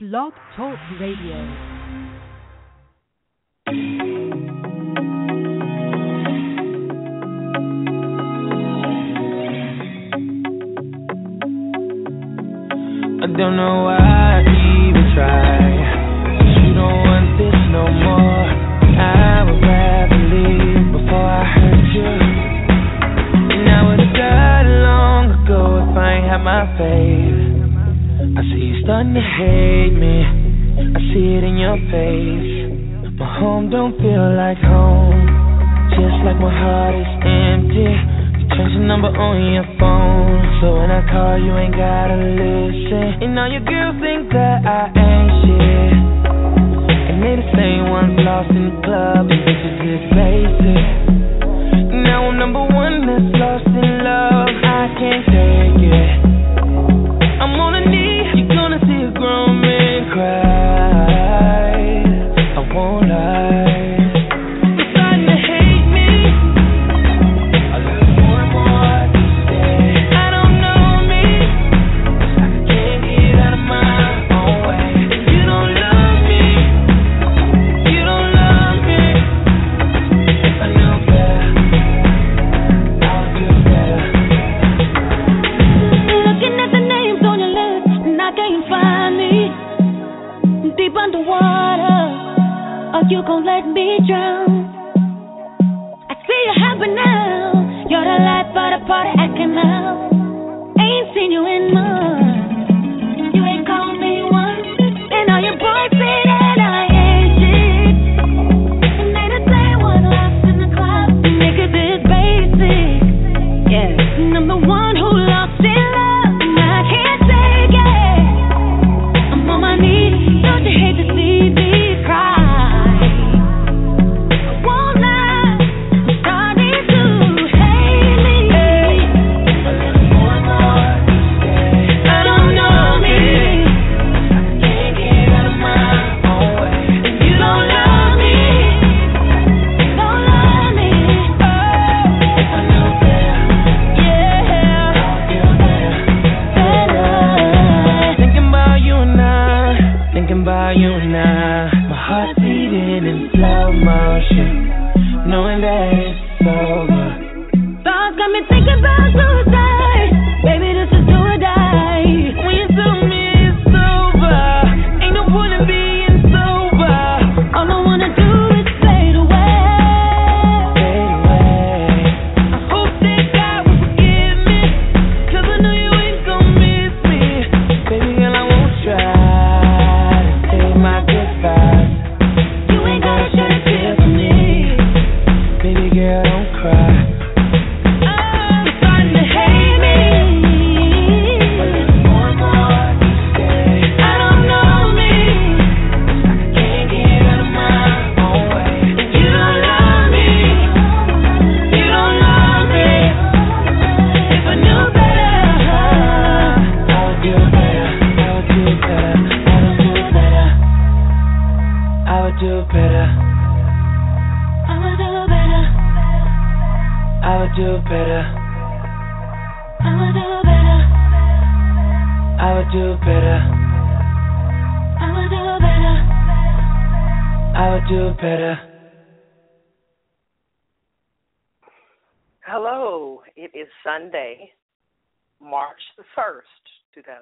Blog Talk Radio. I don't know why I even try. You don't want this no more. I would rather leave before I hurt you. And I would've died long ago if I ain't had my faith. Starting to hate me. I see it in your face. My home don't feel like home. Just like my heart is empty. You Change the number on your phone. So when I call, you ain't gotta listen. And all your girls think that I ain't shit. And they the same ones lost in the club. And bitches is basic. Now I'm number one that's lost in love. I can't take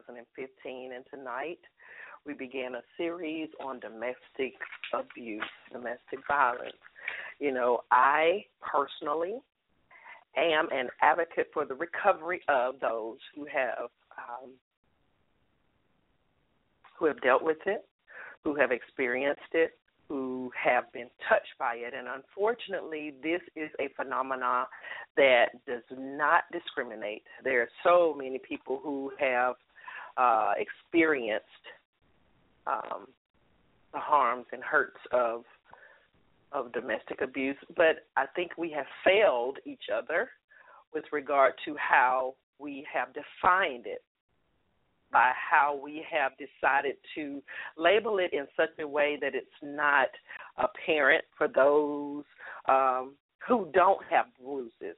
2015, and tonight we began a series on domestic abuse, domestic violence. You know, I personally am an advocate for the recovery of those who have um, who have dealt with it, who have experienced it, who have been touched by it. And unfortunately, this is a phenomenon that does not discriminate. There are so many people who have uh, experienced um, the harms and hurts of of domestic abuse, but I think we have failed each other with regard to how we have defined it by how we have decided to label it in such a way that it's not apparent for those um, who don't have bruises.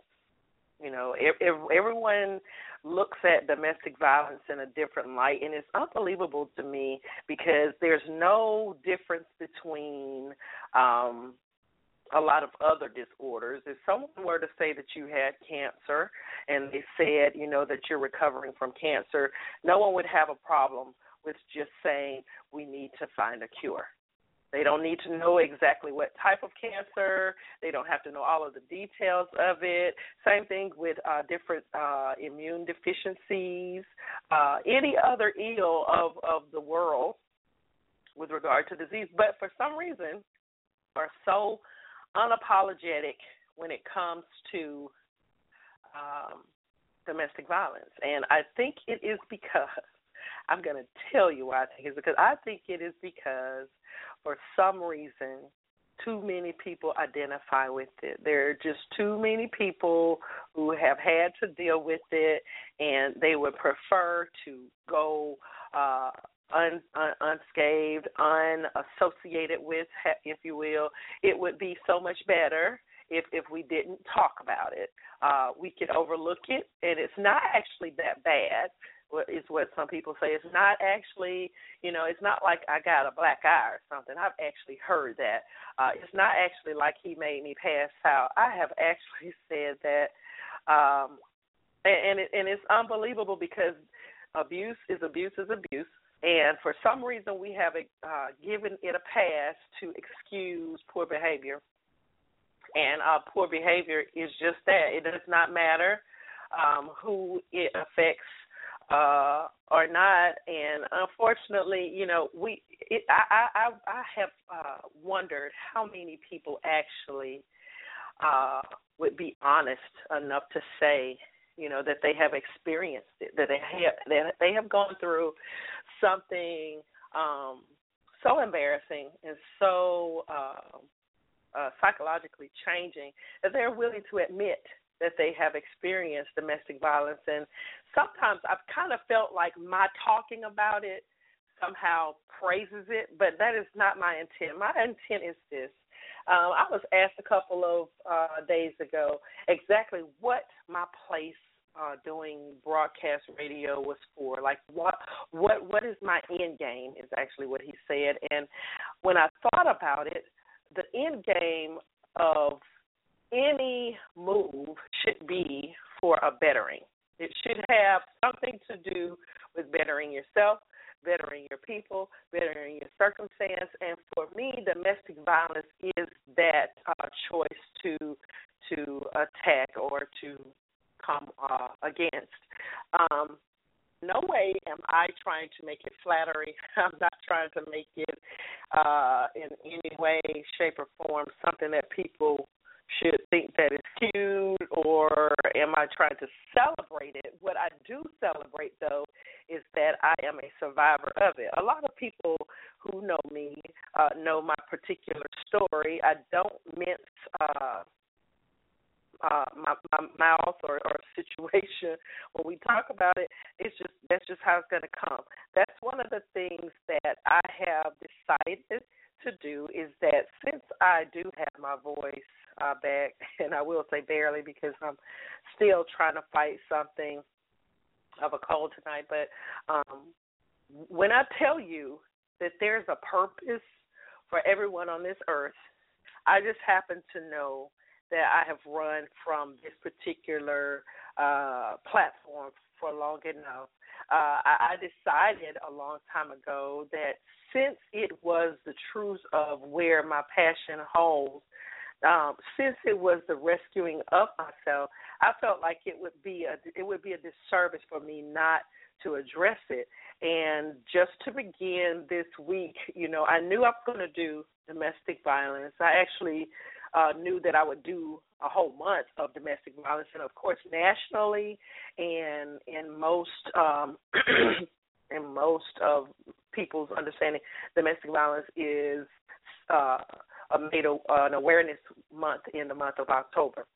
You know, ev- ev- everyone looks at domestic violence in a different light and it's unbelievable to me because there's no difference between um a lot of other disorders. If someone were to say that you had cancer and they said, you know, that you're recovering from cancer, no one would have a problem with just saying we need to find a cure. They don't need to know exactly what type of cancer. They don't have to know all of the details of it. Same thing with uh, different uh, immune deficiencies, uh, any other ill of, of the world with regard to disease. But for some reason, are so unapologetic when it comes to um, domestic violence. And I think it is because I'm going to tell you why I think it's because I think it is because for some reason too many people identify with it. There are just too many people who have had to deal with it, and they would prefer to go uh, un, un, unscathed, unassociated with, if you will. It would be so much better if if we didn't talk about it. Uh, we could overlook it, and it's not actually that bad is what some people say. It's not actually, you know, it's not like I got a black eye or something. I've actually heard that. Uh, it's not actually like he made me pass out. I have actually said that, um, and and, it, and it's unbelievable because abuse is abuse is abuse. And for some reason, we have uh, given it a pass to excuse poor behavior. And uh, poor behavior is just that. It does not matter um, who it affects uh, or not. And unfortunately, you know, we it, I, I I have uh, wondered how many people actually uh, would be honest enough to say, you know, that they have experienced it, that they have that they have gone through something um, so embarrassing and so uh, uh, psychologically changing that they're willing to admit that they have experienced domestic violence and sometimes I've kind of felt like my talking about it somehow praises it, but that is not my intent. My intent is this. Um, I was asked a couple of uh, days ago exactly what my place uh, doing broadcast radio was for. Like what what what is my end game is actually what he said. And when I thought about it, the end game of any move should be for a bettering. It should have something to do with bettering yourself, bettering your people, bettering your circumstance. And for me, domestic violence is that uh, choice to to attack or to come uh, against. Um, no way am I trying to make it flattery. I'm not trying to make it uh, in any way, shape, or form something that people should think that it's cute or am I trying to celebrate it? What I do celebrate though is that I am a survivor of it. A lot of people who know me uh know my particular story. I don't mince uh uh my, my mouth or, or situation when we talk about it it's just that's just how it's going to come that's one of the things that i have decided to do is that since i do have my voice uh, back, and I will say barely because I'm still trying to fight something of a cold tonight. But um, when I tell you that there's a purpose for everyone on this earth, I just happen to know that I have run from this particular uh, platform for long enough. Uh, I, I decided a long time ago that since it was the truth of where my passion holds, um, since it was the rescuing of myself, I felt like it would be a it would be a disservice for me not to address it. And just to begin this week, you know, I knew I was going to do domestic violence. I actually uh, knew that I would do a whole month of domestic violence, and of course, nationally, and in most um, in most of people's understanding, domestic violence is uh, made a, an awareness month in the month of October.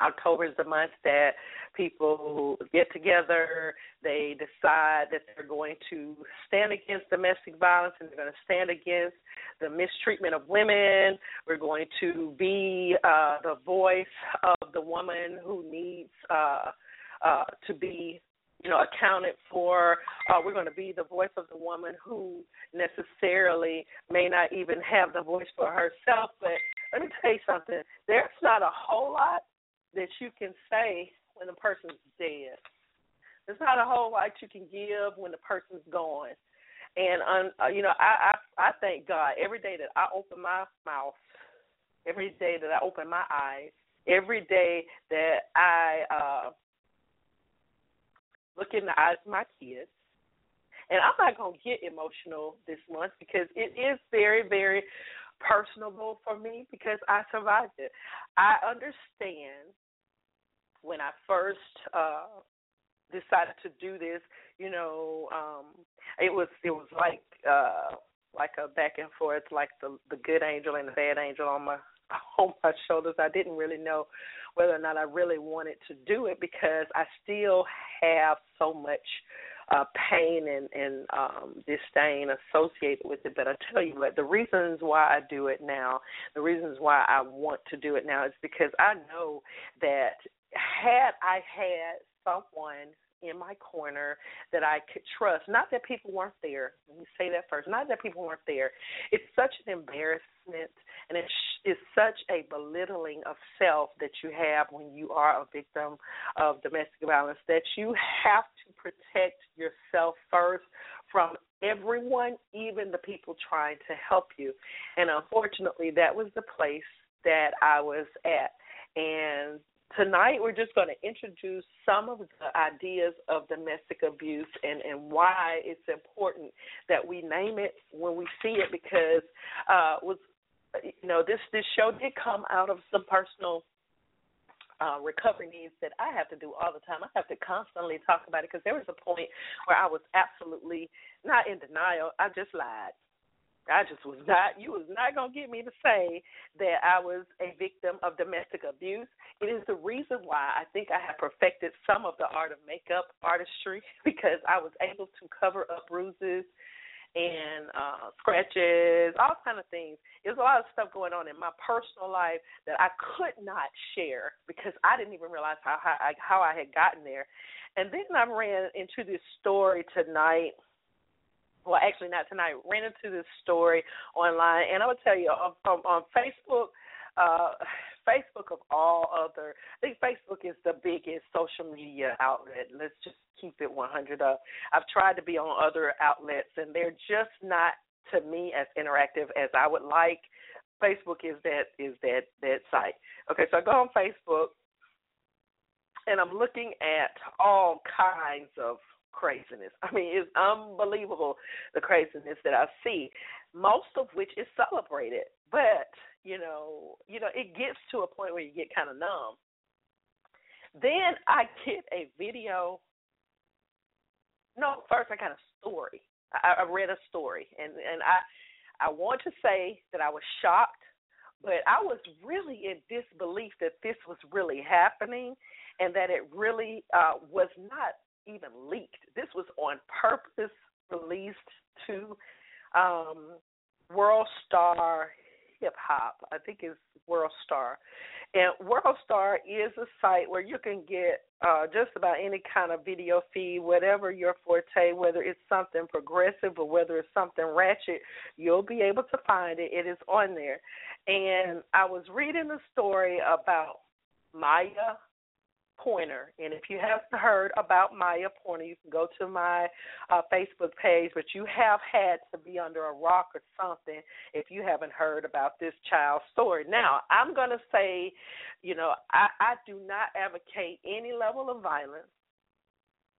October is the month that people get together, they decide that they're going to stand against domestic violence and they're going to stand against the mistreatment of women. We're going to be uh, the voice of the woman who needs uh, uh, to be you know accounted for. Uh, we're going to be the voice of the woman who necessarily may not even have the voice for herself. But let me tell you something. There's not a whole lot that you can say when the person's dead there's not a whole lot you can give when the person's gone and um, uh, you know I, I i thank god every day that i open my mouth every day that i open my eyes every day that i uh look in the eyes of my kids. And I'm not to get emotional this month because it is very, very personable for me because I survived it. I understand when I first uh decided to do this, you know, um it was it was like uh like a back and forth like the the good angel and the bad angel on my on my shoulders. I didn't really know whether or not I really wanted to do it because I still have so much uh pain and and um disdain associated with it but I tell you what the reasons why I do it now the reasons why I want to do it now is because I know that had I had someone in my corner that I could trust. Not that people weren't there. Let me say that first. Not that people weren't there. It's such an embarrassment and it's, it's such a belittling of self that you have when you are a victim of domestic violence that you have to protect yourself first from everyone, even the people trying to help you. And unfortunately, that was the place that I was at. And tonight we're just going to introduce some of the ideas of domestic abuse and and why it's important that we name it when we see it because uh was you know this this show did come out of some personal uh, recovery needs that I have to do all the time. I have to constantly talk about it because there was a point where I was absolutely not in denial. I just lied. I just was not. You was not gonna get me to say that I was a victim of domestic abuse. It is the reason why I think I have perfected some of the art of makeup artistry because I was able to cover up bruises and uh scratches, all kind of things. There's a lot of stuff going on in my personal life that I could not share because I didn't even realize how how I, how I had gotten there. And then I ran into this story tonight well, actually not tonight. Ran into this story online, and I would tell you on, on, on Facebook. Uh, Facebook of all other, I think Facebook is the biggest social media outlet. Let's just keep it 100 up. I've tried to be on other outlets, and they're just not to me as interactive as I would like. Facebook is that is that that site. Okay, so I go on Facebook, and I'm looking at all kinds of craziness. I mean, it's unbelievable the craziness that I see, most of which is celebrated. But, you know, you know, it gets to a point where you get kind of numb. Then I get a video. No, first I got a story. I, I read a story, and and I I want to say that I was shocked, but I was really in disbelief that this was really happening, and that it really uh, was not even leaked. This was on purpose released to um, World Star Hip Hop. I think it's World Star. And World Star is a site where you can get uh, just about any kind of video feed, whatever your forte, whether it's something progressive or whether it's something ratchet, you'll be able to find it. It is on there. And I was reading a story about Maya Pointer. And if you haven't heard about Maya Pointer, you can go to my uh, Facebook page. But you have had to be under a rock or something if you haven't heard about this child's story. Now, I'm going to say, you know, I, I do not advocate any level of violence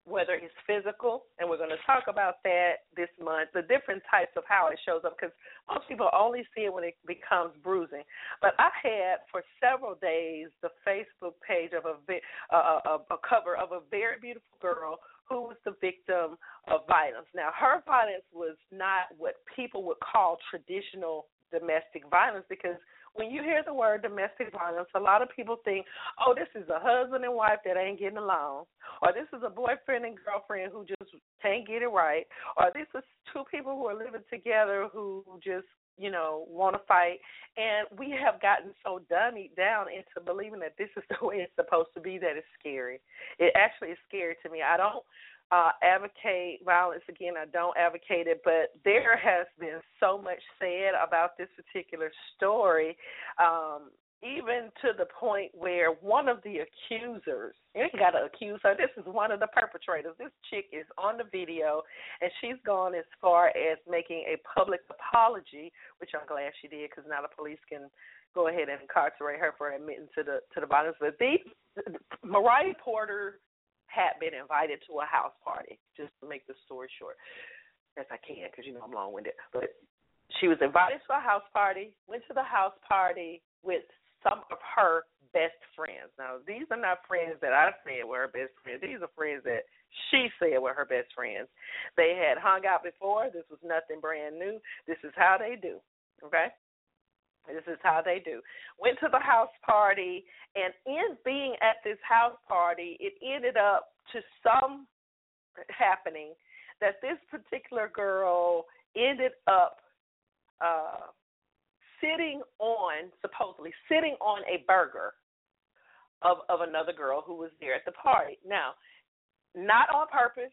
whether it's physical, and we're going to talk about that this month, the different types of how it shows up, because most people only see it when it becomes bruising. But I had for several days the Facebook page of a, a, a cover of a very beautiful girl who was the victim of violence. Now, her violence was not what people would call traditional domestic violence because when you hear the word domestic violence, a lot of people think, oh, this is a husband and wife that ain't getting along, or this is a boyfriend and girlfriend who just can't get it right, or this is two people who are living together who just you know, want to fight. And we have gotten so dummied down into believing that this is the way it's supposed to be that it's scary. It actually is scary to me. I don't uh, advocate violence again. I don't advocate it, but there has been so much said about this particular story, um, even to the point where one of the accusers, you got to accuse her. This is one of the perpetrators. This chick is on the video, and she's gone as far as making a public apology, which I'm glad she did because now the police can go ahead and incarcerate her for admitting to the to the violence. But these, Myriah Pointer had been invited to a house party. Just to make the story short, as I can, because you know I'm long-winded. But she was invited to a house party. Went to the house party with some of her best friends. Now, these are not friends that I said were her best friends. These are friends that she said were her best friends. They had hung out before. This was nothing brand new. This is how they do. Okay? This is how they do. Went to the house party, and in being at this house party, it ended up to some happening that this particular girl ended up uh, sitting on, supposedly sitting on a burger of of another girl who was there at the party. Now, not on purpose.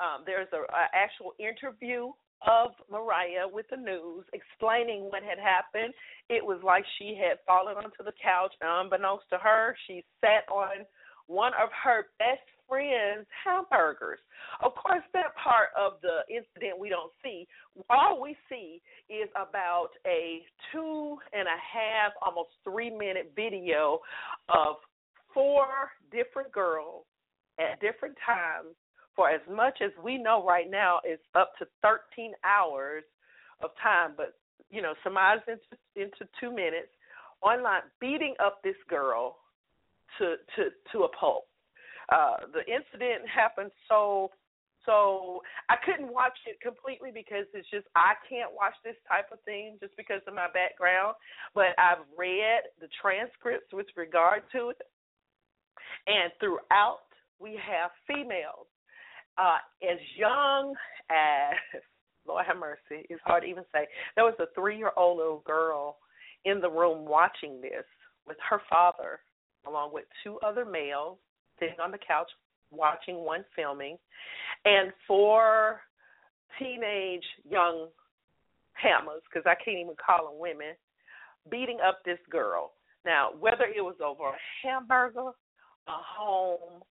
Um, there's a, a actual interview of Myriah with the news explaining what had happened. It was like she had fallen onto the couch, unbeknownst to her. She sat on one of her best friend's hamburgers. Of course, that part of the incident we don't see. All we see is about a two and a half, almost three minute video of four different girls at different times for as much as we know right now it's up to 13 hours of time, but you know, surmised into into two minutes online, beating up this girl to to to a pulp. Uh, the incident happened so so I couldn't watch it completely because it's just I can't watch this type of thing just because of my background. But I've read the transcripts with regard to it, and throughout we have females uh, as young as Lord have mercy, it's hard to even say. There was a three year old little girl in the room watching this with her father, along with two other males sitting on the couch watching one filming, and four teenage young hammers, because I can't even call them women, beating up this girl. Now, whether it was over a hamburger, a home,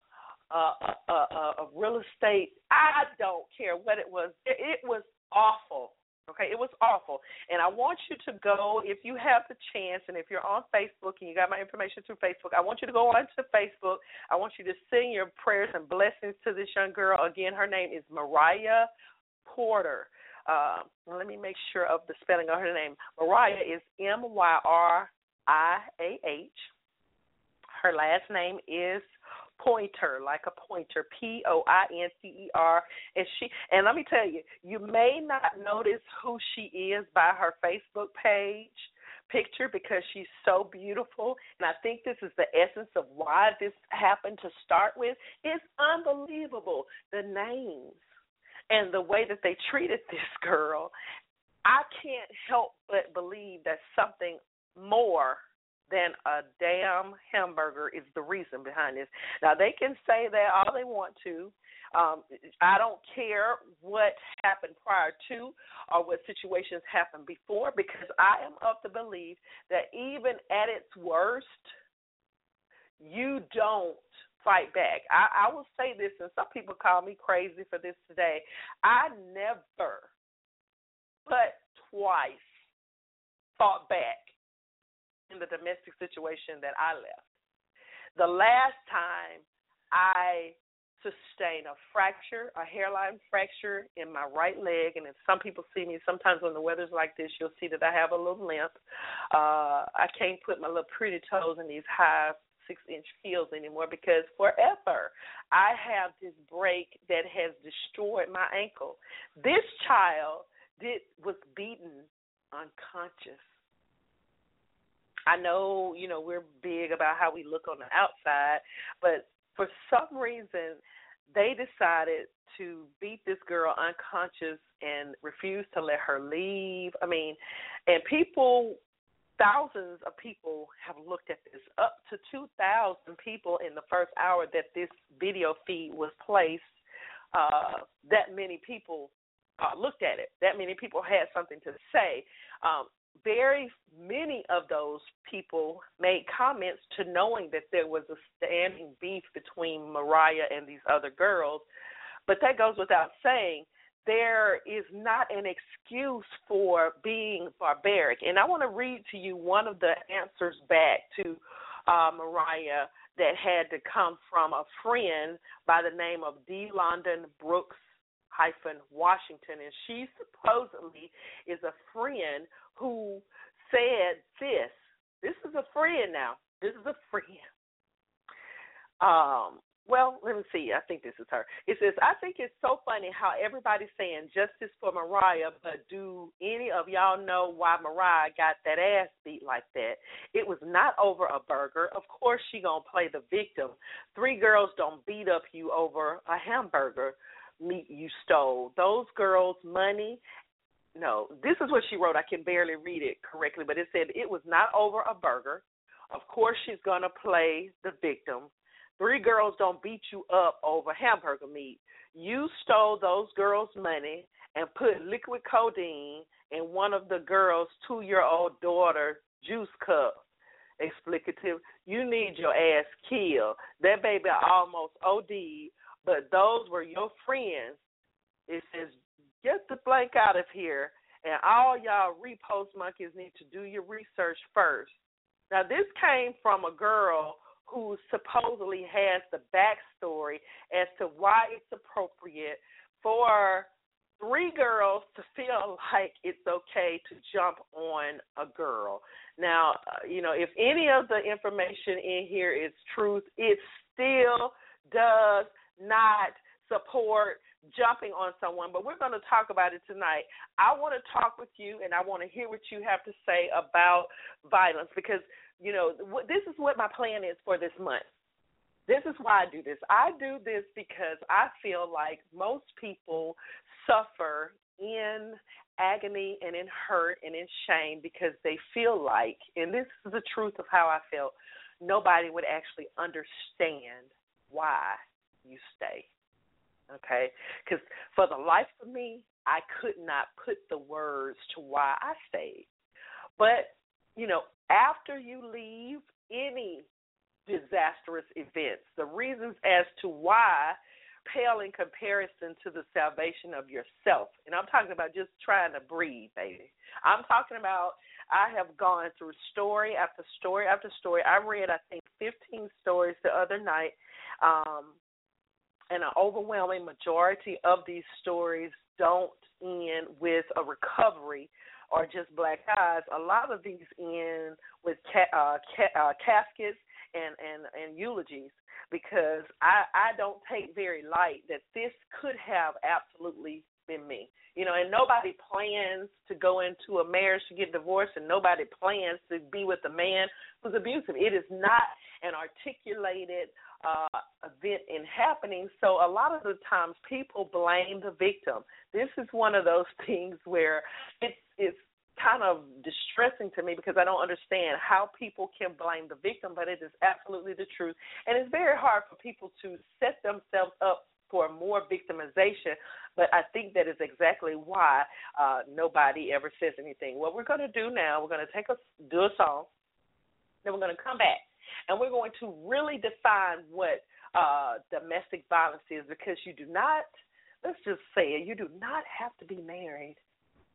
uh, real estate. I don't care what it was. It, it was awful. Okay, it was awful. And I want you to go, if you have the chance, and if you're on Facebook and you got my information through Facebook, I want you to go on to Facebook. I want you to sing your prayers and blessings to this young girl. Again, her name is Myriah Pointer. Uh, let me make sure of the spelling of her name. Myriah is M Y R I A H. Her last name is pointer, like a pointer, P O I N T E R. And she and let me tell you, you may not notice who she is by her Facebook page picture because she's so beautiful and I think this is the essence of why this happened to start with. It's unbelievable. The names and the way that they treated this girl. I can't help but believe that something more than a damn hamburger is the reason behind this. Now they can say that all they want to. Um, I don't care what happened prior to or what situations happened before because I am of the belief that even at its worst, you don't fight back. I, I will say this, and some people call me crazy for this today. I never, but twice, fought back in the domestic situation that I left. The last time I sustained a fracture, a hairline fracture in my right leg, and if some people see me, sometimes when the weather's like this, you'll see that I have a little limp. Uh, I can't put my little pretty toes in these high six inch heels anymore because forever I have this break that has destroyed my ankle. This child did was beaten unconscious I know, you know, we're big about how we look on the outside, but for some reason, they decided to beat this girl unconscious and refuse to let her leave. I mean, and people thousands of people have looked at this. Up to 2,000 people in the first hour that this video feed was placed. Uh, that many people uh, looked at it. That many people had something to say. Um, very many of those people made comments to knowing that there was a standing beef between Myriah and these other girls. But that goes without saying there is not an excuse for being barbaric. And I want to read to you one of the answers back to uh, Myriah that had to come from a friend by the name of D. London Brooks hyphen Washington, and she supposedly is a friend who said this. This is a friend now. This is a friend. Um, well, let me see. I think this is her. It says, I think it's so funny how everybody's saying justice for Myriah, but do any of y'all know why Myriah got that ass beat like that? It was not over a burger. Of course she gonna play the victim. Three girls don't beat up you over a hamburger meat you stole. Those girls' money no, this is what she wrote. I can barely read it correctly, but it said it was not over a burger. Of course, she's going to play the victim. Three girls don't beat you up over hamburger meat. You stole those girls' money and put liquid codeine in one of the girls' two year old daughter juice cup. Explicative. You need your ass killed. That baby almost OD'd, but those were your friends. It says, get the blank out of here. And all y'all repost monkeys need to do your research first. Now, this came from a girl who supposedly has the backstory as to why it's appropriate for three girls to feel like it's okay to jump on a girl. Now, uh, you know, if any of the information in here is truth, it still does not support jumping on someone, but we're going to talk about it tonight. I want to talk with you and I want to hear what you have to say about violence because you know, this is what my plan is for this month. This is why I do this. I do this because I feel like most people suffer in agony and in hurt and in shame because they feel like, and this is the truth of how I feel, nobody would actually understand why you stay. Okay? Because for the life of me, I could not put the words to why I stayed. But you know, after you leave any disastrous events, the reasons as to why pale in comparison to the salvation of yourself. And I'm talking about just trying to breathe, baby. I'm talking about I have gone through story after story after story. I read I think 15 stories the other night. Um and an overwhelming majority of these stories don't end with a recovery or just black eyes, a lot of these end with ca- uh, ca- uh, caskets and, and, and eulogies because I, I don't take very light that this could have absolutely been me. You know, and nobody plans to go into a marriage to get divorced, and nobody plans to be with a man who's abusive. It is not an articulated uh, event in happening. So a lot of the times people blame the victim. This is one of those things where it's it's kind of distressing to me because I don't understand how people can blame the victim, but it is absolutely the truth. And it's very hard for people to set themselves up for more victimization, but I think that is exactly why uh, nobody ever says anything. What we're going to do now, we're going to take a do a song, then we're going to come back, and we're going to really define what uh, domestic violence is because you do not. Let's just say it. You do not have to be married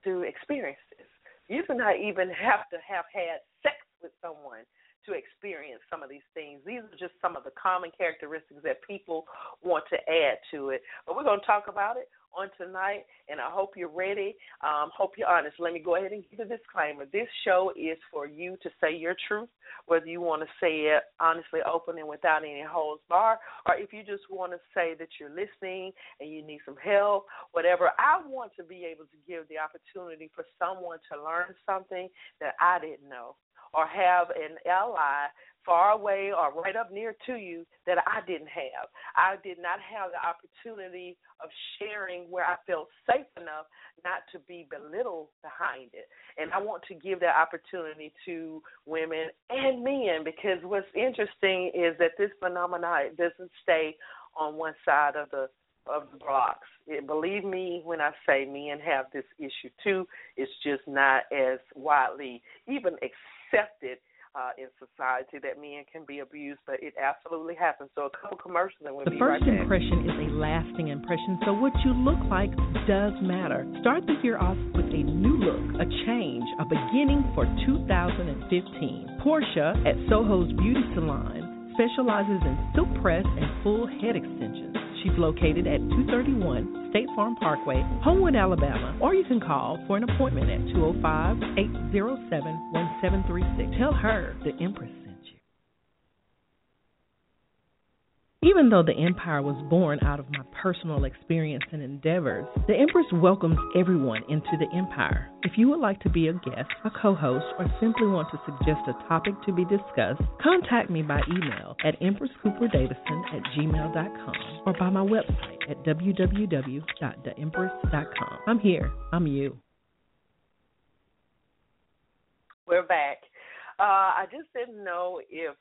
to experience this. You do not even have to have had sex with someone to experience some of these things. These are just some of the common characteristics that people want to add to it. But we're going to talk about it on tonight, and I hope you're ready. Um, hope you're honest. Let me go ahead and give a disclaimer. This show is for you to say your truth, whether you want to say it honestly, open, and without any holds bar, or if you just want to say that you're listening and you need some help, whatever. I want to be able to give the opportunity for someone to learn something that I didn't know or have an ally far away or right up near to you that I didn't have. I did not have the opportunity of sharing where I felt safe enough not to be belittled behind it. And I want to give that opportunity to women and men because what's interesting is that this phenomenon doesn't stay on one side of the of the blocks. It, believe me when I say men have this issue too. It's just not as widely even accepted uh, in society that men can be abused, but it absolutely happens. So a couple commercials and we'll the be first right impression is a lasting impression, so what you look like does matter. Start the year off with a new look, a change, a beginning for 2015. Portia at Soho's Beauty Salon specializes in silk press and full head extensions. She's located at 231 State Farm Parkway, Homewood, Alabama, or you can call for an appointment at 205 807 1736. Tell her the Empress Even though the Empire was born out of my personal experience and endeavors, the Empress welcomes everyone into the Empire. If you would like to be a guest, a co host, or simply want to suggest a topic to be discussed, contact me by email at empresscooperdavison at gmail.com or by my website at www.theempress.com. I'm here. I'm you. We're back. Uh, I just didn't know if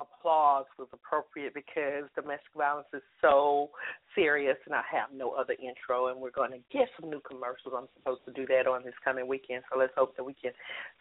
applause was appropriate because domestic violence is so serious and I have no other intro and we're going to get some new commercials. I'm supposed to do that on this coming weekend, so let's hope that we can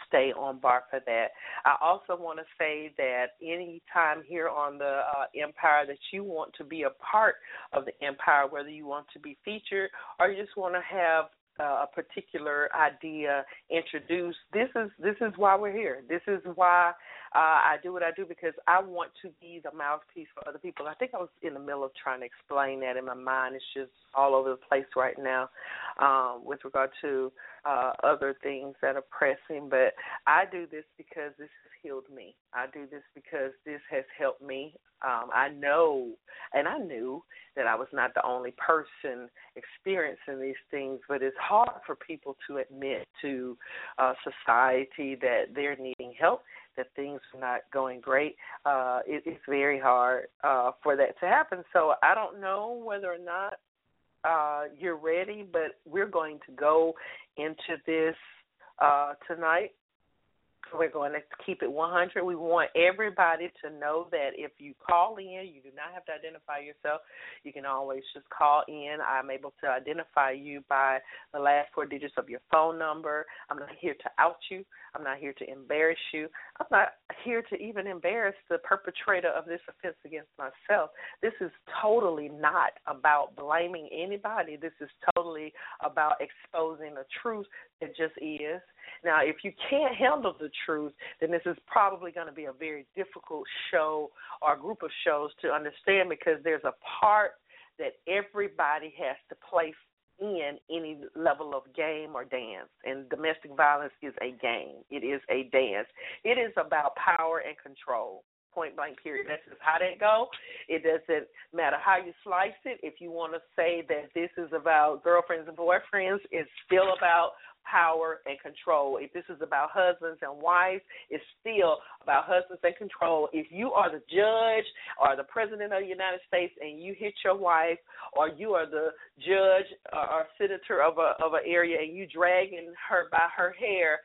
stay on bar for that. I also want to say that any time here on the uh, Empire that you want to be a part of the Empire, whether you want to be featured or you just want to have uh, a particular idea introduced. This is this is why we're here. This is why uh, I do what I do because I want to be the mouthpiece for other people. I think I was in the middle of trying to explain that in my mind. It's just all over the place right now um, with regard to uh, other things that are pressing. But I do this because this has healed me. I do this because this has helped me. Um, I know, and I knew that I was not the only person experiencing these things, but it's hard for people to admit to uh, society that they're needing help that things are not going great, uh, it, it's very hard uh, for that to happen. So I don't know whether or not uh, you're ready, but we're going to go into this uh, tonight we're going to keep it 100. We want everybody to know that if you call in, you do not have to identify yourself. You can always just call in. I'm able to identify you by the last four digits of your phone number. I'm not here to out you. I'm not here to embarrass you. I'm not here to even embarrass the perpetrator of this offense against myself. This is totally not about blaming anybody. This is totally about exposing the truth that just is now, if you can't handle the truth, then this is probably going to be a very difficult show or group of shows to understand because there's a part that everybody has to play in any level of game or dance. And domestic violence is a game, it is a dance. It is about power and control. Point blank, period. That's just how that go. It doesn't matter how you slice it. If you want to say that this is about girlfriends and boyfriends, it's still about power and control. If this is about husbands and wives, it's still about husbands and control. If you are the judge or the president of the United States and you hit your wife, or you are the judge or senator of a of an area and you dragging her by her hair,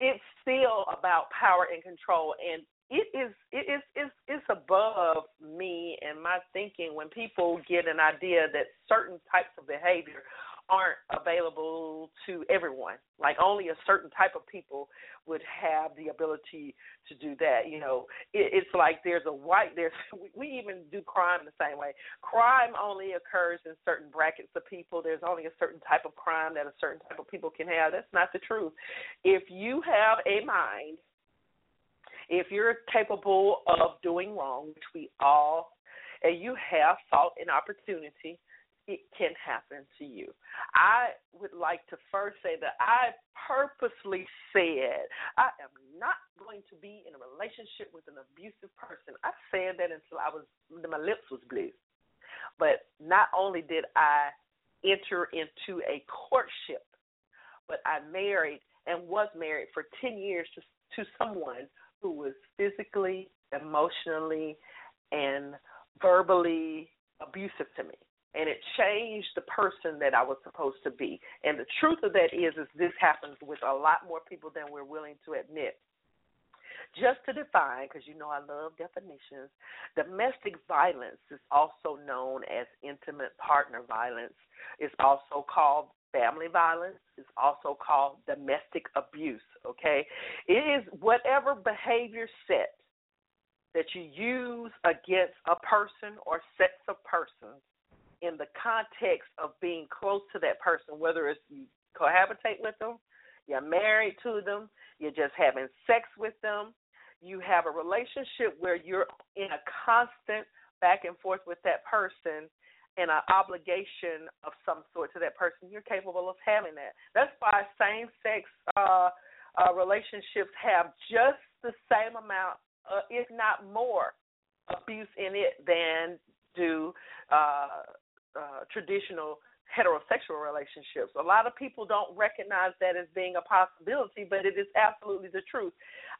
it's still about power and control. And it is it is it's, it's above me and my thinking when people get an idea that certain types of behavior aren't available to everyone. Like only a certain type of people would have the ability to do that. You know, it, it's like there's a white there's we even do crime the same way. Crime only occurs in certain brackets of people. There's only a certain type of crime that a certain type of people can have. That's not the truth. If you have a mind, if you're capable of doing wrong, which we all and you have thought and opportunity it can happen to you. I would like to first say that I purposely said I am not going to be in a relationship with an abusive person. I said that until I was my lips was blue. But not only did I enter into a courtship, but I married and was married for 10 years to to someone who was physically, emotionally, and verbally abusive to me. And it changed the person that I was supposed to be. And the truth of that is, is this happens with a lot more people than we're willing to admit. Just to define, because you know I love definitions, domestic violence is also known as intimate partner violence. It's also called family violence. It's also called domestic abuse. Okay, it is whatever behavior set that you use against a person or sets of persons in the context of being close to that person, whether it's you cohabitate with them, you're married to them, you're just having sex with them, you have a relationship where you're in a constant back and forth with that person and an obligation of some sort to that person, you're capable of having that. That's why same sex uh, uh, relationships have just the same amount, uh, if not more, abuse in it than do uh, uh, traditional heterosexual relationships. A lot of people don't recognize that as being a possibility, but it is absolutely the truth.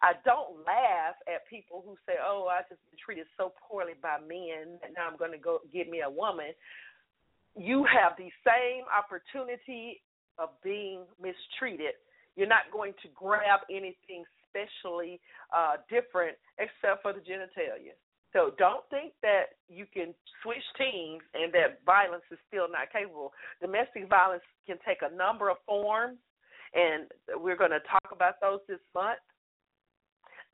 I don't laugh at people who say, "Oh, I just been treated so poorly by men that now I'm going to go get me a woman." You have the same opportunity of being mistreated. You're not going to grab anything specially uh, different except for the genitalia. So don't think that you can switch teams and that violence is still not capable. Domestic violence can take a number of forms, and we're going to talk about those this month.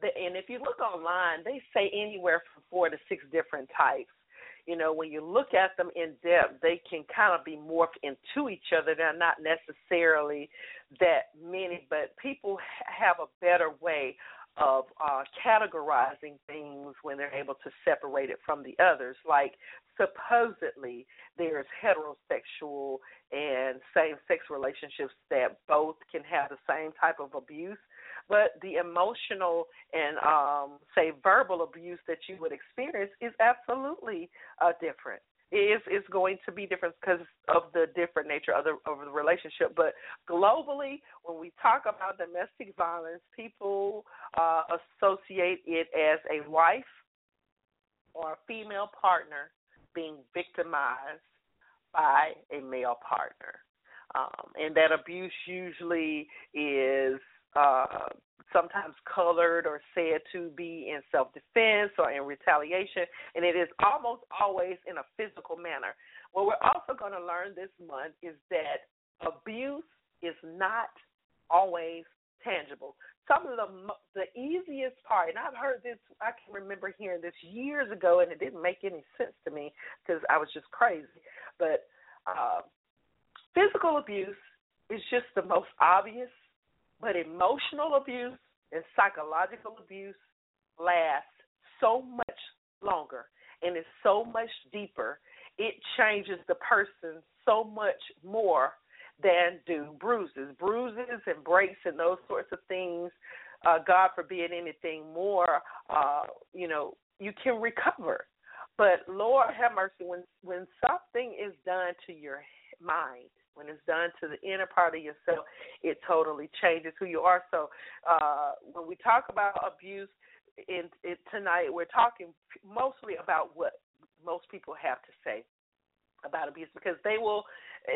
And if you look online, they say anywhere from four to six different types. You know, when you look at them in depth, they can kind of be morphed into each other. They're not necessarily that many, but people have a better way of uh, categorizing things when they're able to separate it from the others. Like supposedly there's heterosexual and same-sex relationships that both can have the same type of abuse, but the emotional and um, say verbal abuse that you would experience is absolutely uh, different is is going to be different because of the different nature of the of the relationship. But globally, when we talk about domestic violence, people uh, associate it as a wife or a female partner being victimized by a male partner, um, and that abuse usually is uh, sometimes colored or said to be in self defense or in retaliation, and it is almost always in a physical manner. What we're also going to learn this month is that abuse is not always tangible. Some of the the easiest part, and I've heard this, I can remember hearing this years ago, and it didn't make any sense to me because I was just crazy. But uh, physical abuse is just the most obvious but emotional abuse and psychological abuse lasts so much longer and is so much deeper. It changes the person so much more than do bruises. Bruises and breaks and those sorts of things, uh, God forbid anything more, uh, you know, you can recover. But Lord have mercy, when when something is done to your mind, when it's done to the inner part of yourself, it totally changes who you are. So uh, when we talk about abuse in, in tonight, we're talking mostly about what most people have to say about abuse because they will,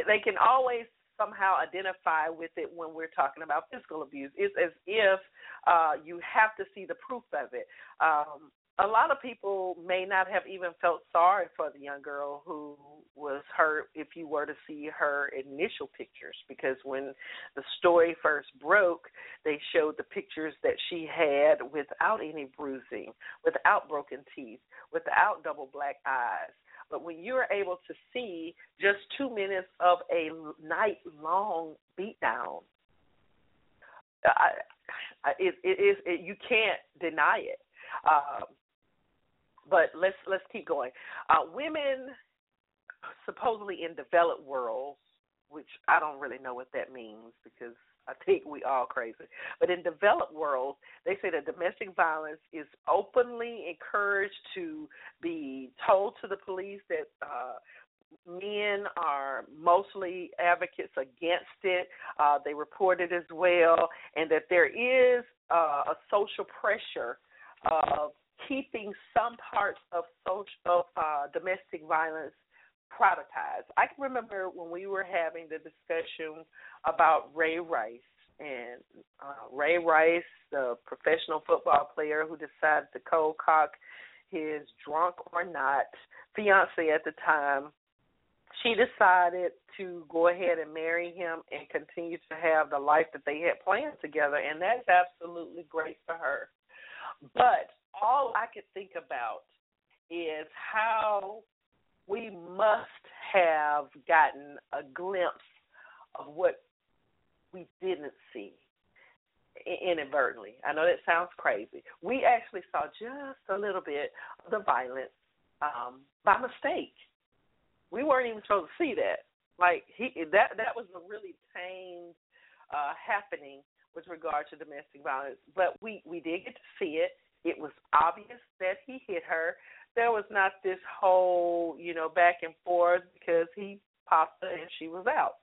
they can always somehow identify with it when we're talking about physical abuse. It's as if uh, you have to see the proof of it. Um, a lot of people may not have even felt sorry for the young girl who was hurt if you were to see her initial pictures because when the story first broke they showed the pictures that she had without any bruising without broken teeth without double black eyes. But when you're able to see just two minutes of a night long beatdown I, I, it, it is it, you can't deny it. Um, but let's let's keep going. Uh, women supposedly in developed worlds, which I don't really know what that means because I think we all crazy. But in developed worlds, they say that domestic violence is openly encouraged to be told to the police that uh, men are mostly advocates against it. Uh, they report it as well, and that there is uh, a social pressure of keeping some parts of social of uh, domestic violence privatized. I can remember when we were having the discussion about Ray Rice and uh, Ray Rice, the professional football player who decided to cold cock his drunk or not fiance at the time. She decided to go ahead and marry him and continue to have the life that they had planned together, and that's absolutely great for her. But all I could think about is how we must have gotten a glimpse of what we didn't see inadvertently. I know that sounds crazy. We actually saw just a little bit of the violence um, by mistake. We weren't even supposed to see that. Like he that that was a really tame uh happening with regard to domestic violence. But we we did get to see it. It was obvious that he hit her. There was not this whole, you know, back and forth because he popped her and she was out.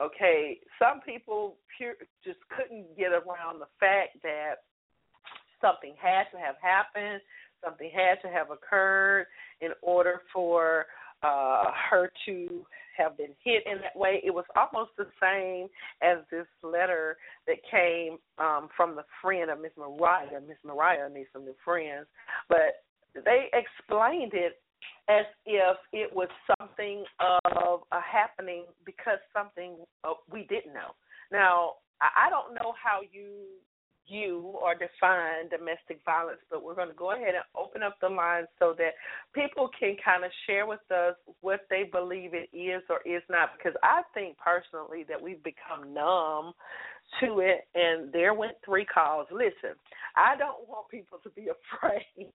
Okay, some people pure, just couldn't get around the fact that something had to have happened, something had to have occurred in order for uh, her to have been hit in that way. It was almost the same as this letter that came um, from the friend of Miss Myriah. Miss Myriah needs some new friends, but they explained it as if it was something of a happening because something uh, we didn't know. Now, I don't know how you you or define domestic violence, but we're going to go ahead and open up the lines so that people can kind of share with us what they believe it is or is not. Because I think personally that we've become numb to it, and there went three calls. Listen, I don't want people to be afraid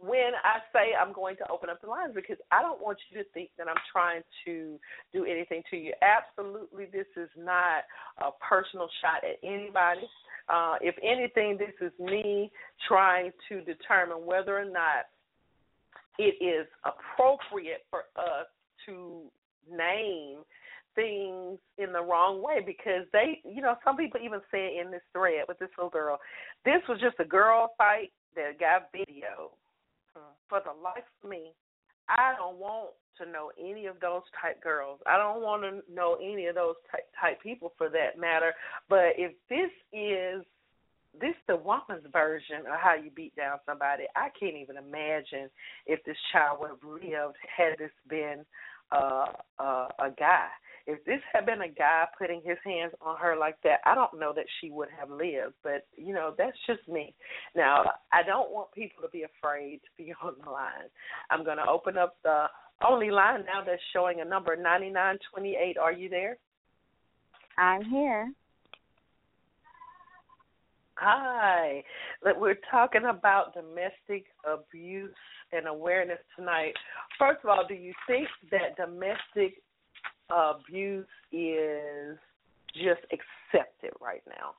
when I say I'm going to open up the lines because I don't want you to think that I'm trying to do anything to you. Absolutely, this is not a personal shot at anybody. Uh, if anything, this is me trying to determine whether or not it is appropriate for us to name things in the wrong way because they, you know, some people even say in this thread with this little girl, this was just a girl fight that got video. For the life of me, I don't want to know any of those type girls. I don't want to know any of those type, type people for that matter. But if this is this the woman's version of how you beat down somebody, I can't even imagine if this child would have lived had this been uh, uh, a guy. If this had been a guy putting his hands on her like that, I don't know that she would have lived. But you know, that's just me. Now, I don't want people to be afraid to be on the line. I'm going to open up the only line now that's showing a number 9928. Are you there? I'm here. Hi. We're talking about domestic abuse and awareness tonight. First of all, do you think that domestic abuse is just accepted right now?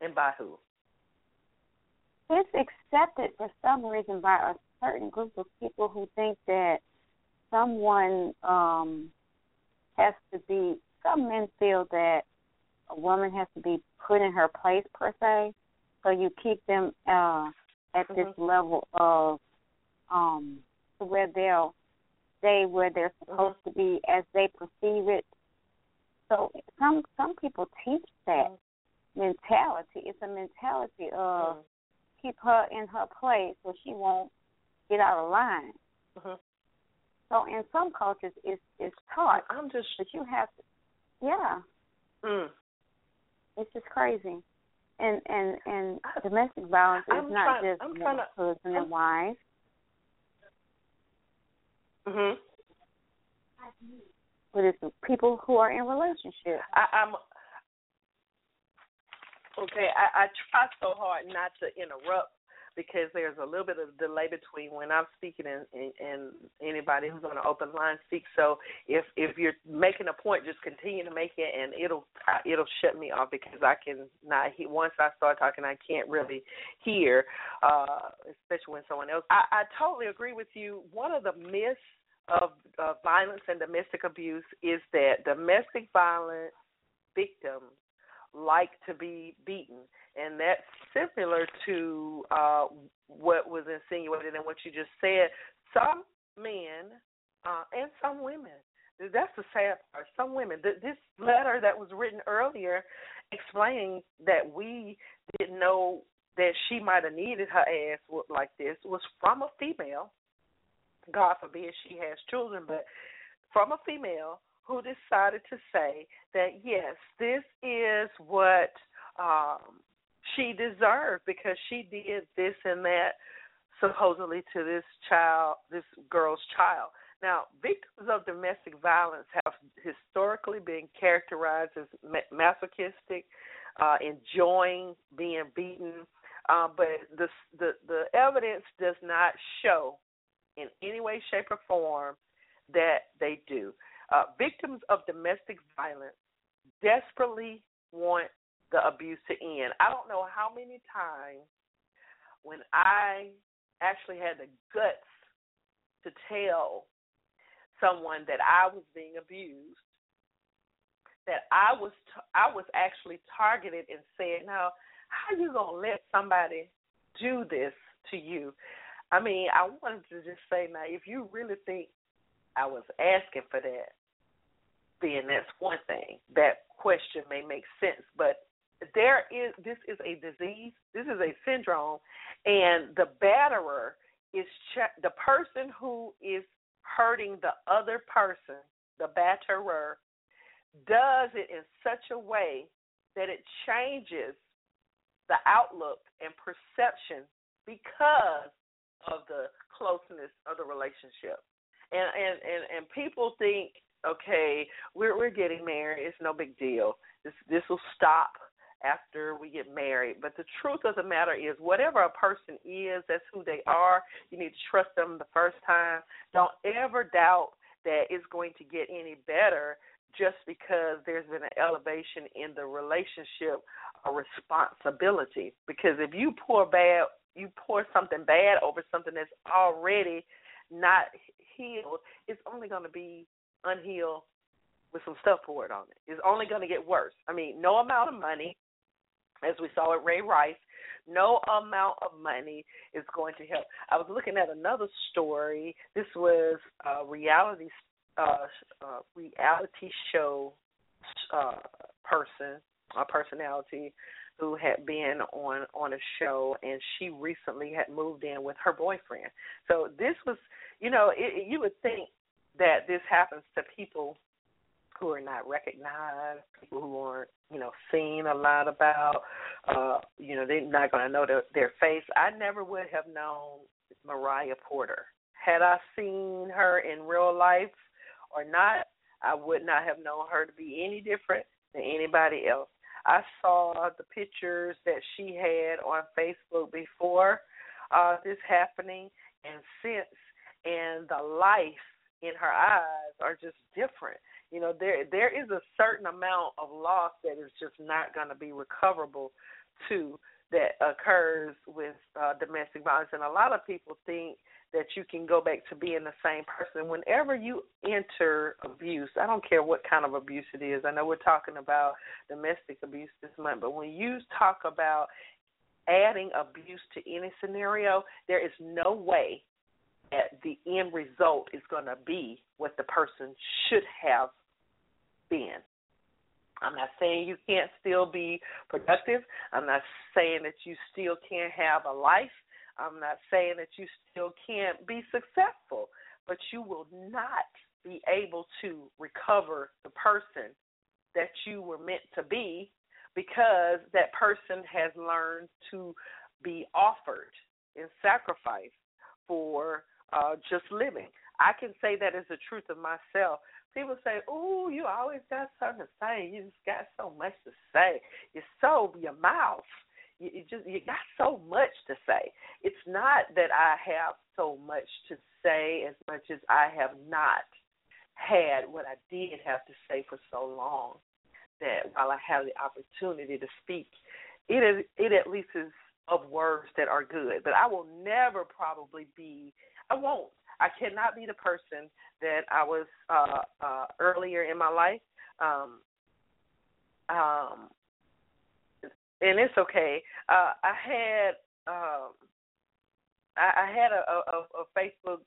And by who? It's accepted for some reason by a certain group of people who think that someone um has to be some men feel that a woman has to be put in her place per se. So you keep them uh at mm-hmm. this level of um where they'll stay where they're supposed mm-hmm. to be as they perceive it. So some some people teach that mm-hmm. mentality. It's a mentality of mm-hmm. keep her in her place so she won't get out of line. Mm-hmm. So in some cultures, it's it's taught. I'm just that you have to. Yeah. Mm. It's just crazy. And and and domestic violence is I'm not trying, just I'm husband I'm, and wife. Mhm. But it's people who are in relationships. I, I'm okay. I, I try so hard not to interrupt because there's a little bit of delay between when I'm speaking and, and, and anybody who's on an open line speaks. So if if you're making a point, just continue to make it, and it'll it'll shut me off because I can not. Once I start talking, I can't really hear, uh, especially when someone else. I, I totally agree with you. One of the myths of violence and domestic abuse is that domestic violence victims like to be beaten, and that's similar to uh, what was insinuated in what you just said. Some men uh, and some women. That's the sad part. Some women. This letter that was written earlier, explaining that we didn't know that she might have needed her ass like this, was from a female. God forbid she has children, but from a female who decided to say that yes, this is what um, she deserved because she did this and that supposedly to this child, this girl's child. Now, victims of domestic violence have historically been characterized as masochistic, uh, enjoying being beaten, uh, but the, the the evidence does not show in any way, shape, or form that they do. Uh, victims of domestic violence desperately want the abuse to end. I don't know how many times when I actually had the guts to tell someone that I was being abused, that I was t- I was actually targeted and said, "Now, how you gonna let somebody do this to you?" I mean, I wanted to just say, now, if you really think I was asking for that, then that's one thing. That question may make sense, but there is this is a disease, this is a syndrome, and the batterer is ch- the person who is hurting the other person, the batterer, does it in such a way that it changes the outlook and perception because of the closeness of the relationship. And and and, and people think, okay, we're we're getting married, it's no big deal. This this will stop after we get married. But the truth of the matter is, whatever a person is, that's who they are. You need to trust them the first time. Don't ever doubt that it's going to get any better just because there's been an elevation in the relationship or responsibility. Because if you pour bad, you pour something bad over something that's already not healed, it's only going to be unhealed with some stuff poured on it. It's only going to get worse. I mean, no amount of money, as we saw with Ray Rice, no amount of money is going to help. I was looking at another story. This was a reality uh, uh, reality show uh, person, a personality who had been on on a show, and she recently had moved in with her boyfriend. So this was, you know, it, you would think that this happens to people who are not recognized, people who aren't, you know, seen a lot about. Uh, you know, they're not going to know their, their face. I never would have known Myriah Pointer. Had I seen her in real life or not, I would not have known her to be any different than anybody else. I saw the pictures that she had on Facebook before uh, this happening and since, and the life in her eyes are just different. You know there there is a certain amount of loss that is just not going to be recoverable to that occurs with uh, domestic violence. And a lot of people think that you can go back to being the same person whenever you enter abuse i don't care what kind of abuse it is i know we're talking about domestic abuse this month but when you talk about adding abuse to any scenario there is no way that the end result is going to be what the person should have been. I'm not saying you can't still be productive. I'm not saying that you still can't have a life. I'm not saying that you still can't be successful, but you will not be able to recover the person that you were meant to be because that person has learned to be offered in sacrifice for uh, just living. I can say that as the truth of myself. People say, "Oh, you always got something to say. You just got so much to say. You're so your mouth. You, you just you got so much to say. It's not that I have so much to say as much as I have not had what I did have to say for so long. That while I have the opportunity to speak, it is it at least is of words that are good. But I will never probably be I won't. I cannot be the person that I was uh, uh, earlier in my life. Um, um, and it's okay. Uh, I had um, I, I had a, a, a Facebook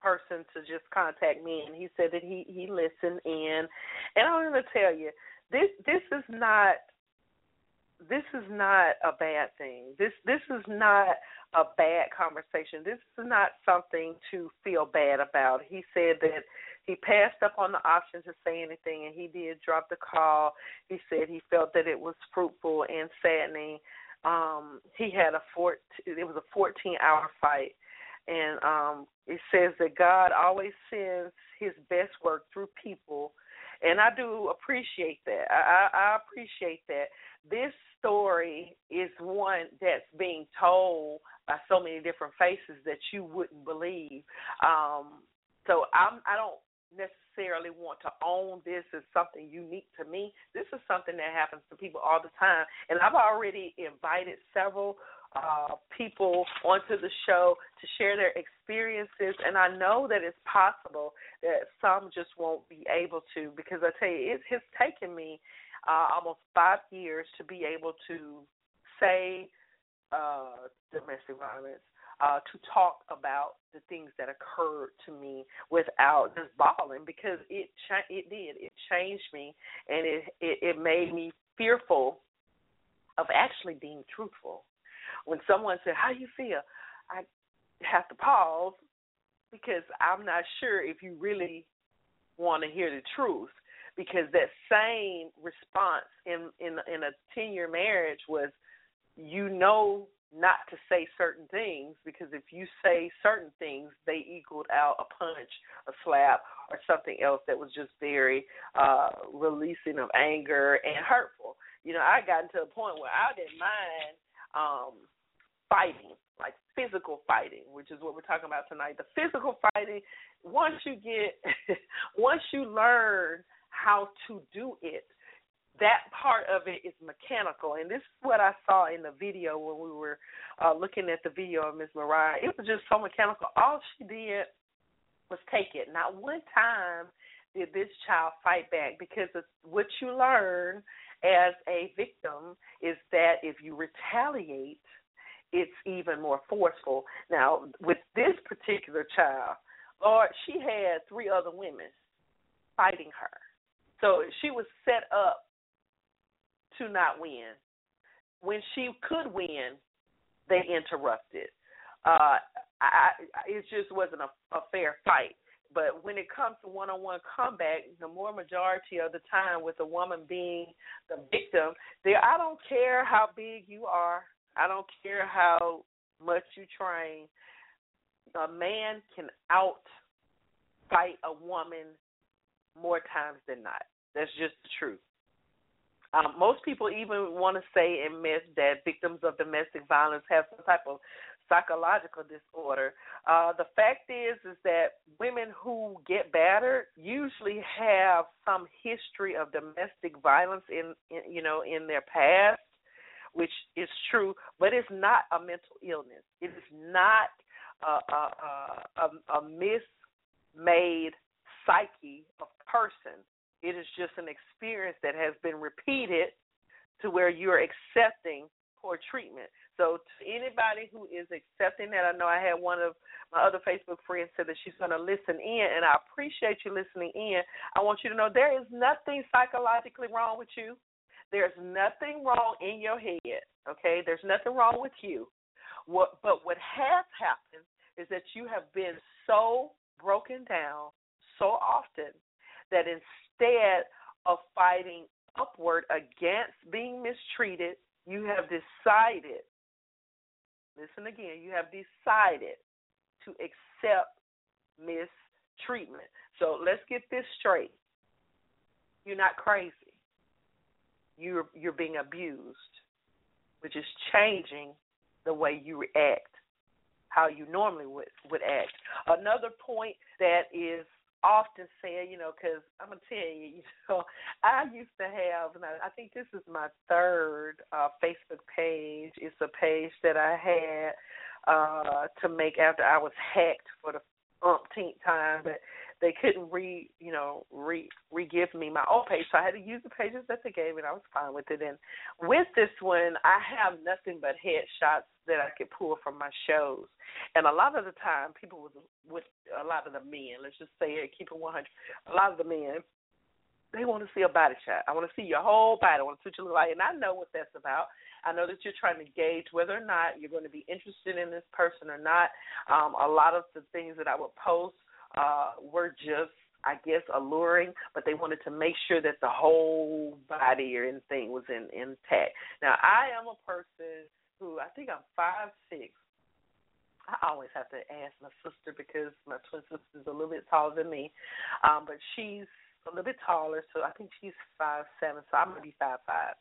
person to just contact me, and he said that he he listened in, and I'm going to tell you this this is not this is not a bad thing. This this is not a bad conversation. This is not something to feel bad about. He said that he passed up on the option to say anything, and he did drop the call. He said he felt that it was fruitful and saddening. Um, he had a four. It was a 14-hour fight, and um, it says that God always sends His best work through people, and I do appreciate that. I, I, I appreciate that. This story is one that's being told by so many different faces that you wouldn't believe. Um, so I'm I don't necessarily want to own this as something unique to me. This is something that happens to people all the time, and I've already invited several uh, people onto the show to share their experiences, and I know that it's possible that some just won't be able to because I tell you, it has taken me uh, almost five years to be able to say uh, domestic violence uh, to talk about the things that occurred to me without just bawling because it cha- it did it changed me and it, it it made me fearful of actually being truthful. When someone said, "How do you feel?" I have to pause because I'm not sure if you really want to hear the truth because that same response in in in a 10 year marriage was you know not to say certain things because if you say certain things, they equaled out a punch, a slap, or something else that was just very uh releasing of anger and hurtful. You know, I got to a point where I didn't mind um fighting, like physical fighting, which is what we're talking about tonight. The physical fighting, once you get once you learn how to do it, that part of it is mechanical, and this is what I saw in the video when we were uh, looking at the video of Miss Myriah. It was just so mechanical. All she did was take it. Not one time did this child fight back because it's what you learn as a victim is that if you retaliate, it's even more forceful. Now, with this particular child, Lord, she had three other women fighting her. So she was set up to not win. When she could win, they interrupted. Uh, I, it just wasn't a, a fair fight. But when it comes to one-on-one combat, the more majority of the time, with a woman being the victim, there I don't care how big you are, I don't care how much you train. A man can out fight a woman more times than not. That's just the truth. Um, most people even want to say and admit that victims of domestic violence have some type of psychological disorder. Uh, the fact is, is that women who get battered usually have some history of domestic violence in, in you know, in their past, which is true, but it's not a mental illness. It is not a, a, a, a mismade psyche of person it is just an experience that has been repeated to where you're accepting poor treatment. So to anybody who is accepting that, I know I had one of my other Facebook friends said that she's going to listen in, and I appreciate you listening in. I want you to know there is nothing psychologically wrong with you. There's nothing wrong in your head. Okay, there's nothing wrong with you. What, but what has happened is that you have been so broken down so often that in, instead of fighting upward against being mistreated, you have decided, listen again, you have decided to accept mistreatment. So let's get this straight. You're not crazy. You're you're being abused, which is changing the way you react, how you normally would would act. Another point that is often say, you know, because I'm gonna tell you, you know, I used to have, and I, I think this is my third uh, Facebook page. It's a page that I had uh, to make after I was hacked for the umpteenth time. But they couldn't re you know re re give me my old page, so I had to use the pages that they gave, and I was fine with it. And with this one, I have nothing but headshots that I could pull from my shows, and a lot of the time, people with with a lot of the men, let's just say it, keep it 100. A lot of the men they want to see a body shot. I want to see your whole body. I want to see what you look like, and I know what that's about. I know that you're trying to gauge whether or not you're going to be interested in this person or not. Um, a lot of the things that I would post uh, were just, I guess, alluring, but they wanted to make sure that the whole body or anything was in intact. Now, I am a person who I think I'm five six. I always have to ask my sister because my twin sister is a little bit taller than me, um, but she's a little bit taller, so I think she's five seven, so I'm gonna be five five.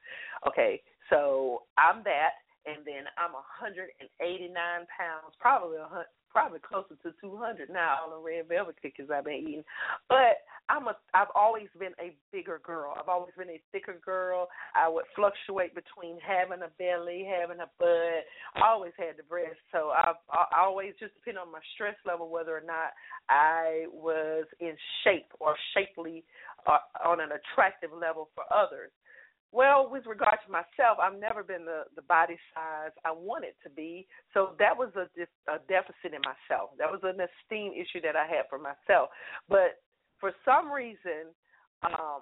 Okay, so I'm that, and then I'm 189 pounds, probably a probably closer to 200 now on the red velvet cookies I've been eating. But I'm a I've always been a bigger girl. I've always been a thicker girl. I would fluctuate between having a belly, having a butt. I always had the breast, so I've I always just depend on my stress level whether or not I was in shape or shapely uh, on an attractive level for others. Well, with regard to myself, I've never been the the body size I wanted to be, so that was a, a deficit in myself. That was an esteem issue that I had for myself. But for some reason, um,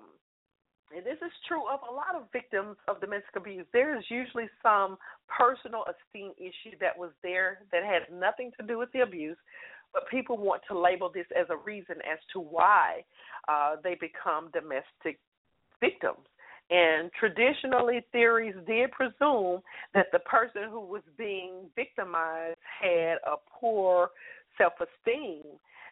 and this is true of a lot of victims of domestic abuse, there is usually some personal esteem issue that was there that had nothing to do with the abuse, but people want to label this as a reason as to why uh, they become domestic victims. And traditionally, theories did presume that the person who was being victimized had a poor self esteem.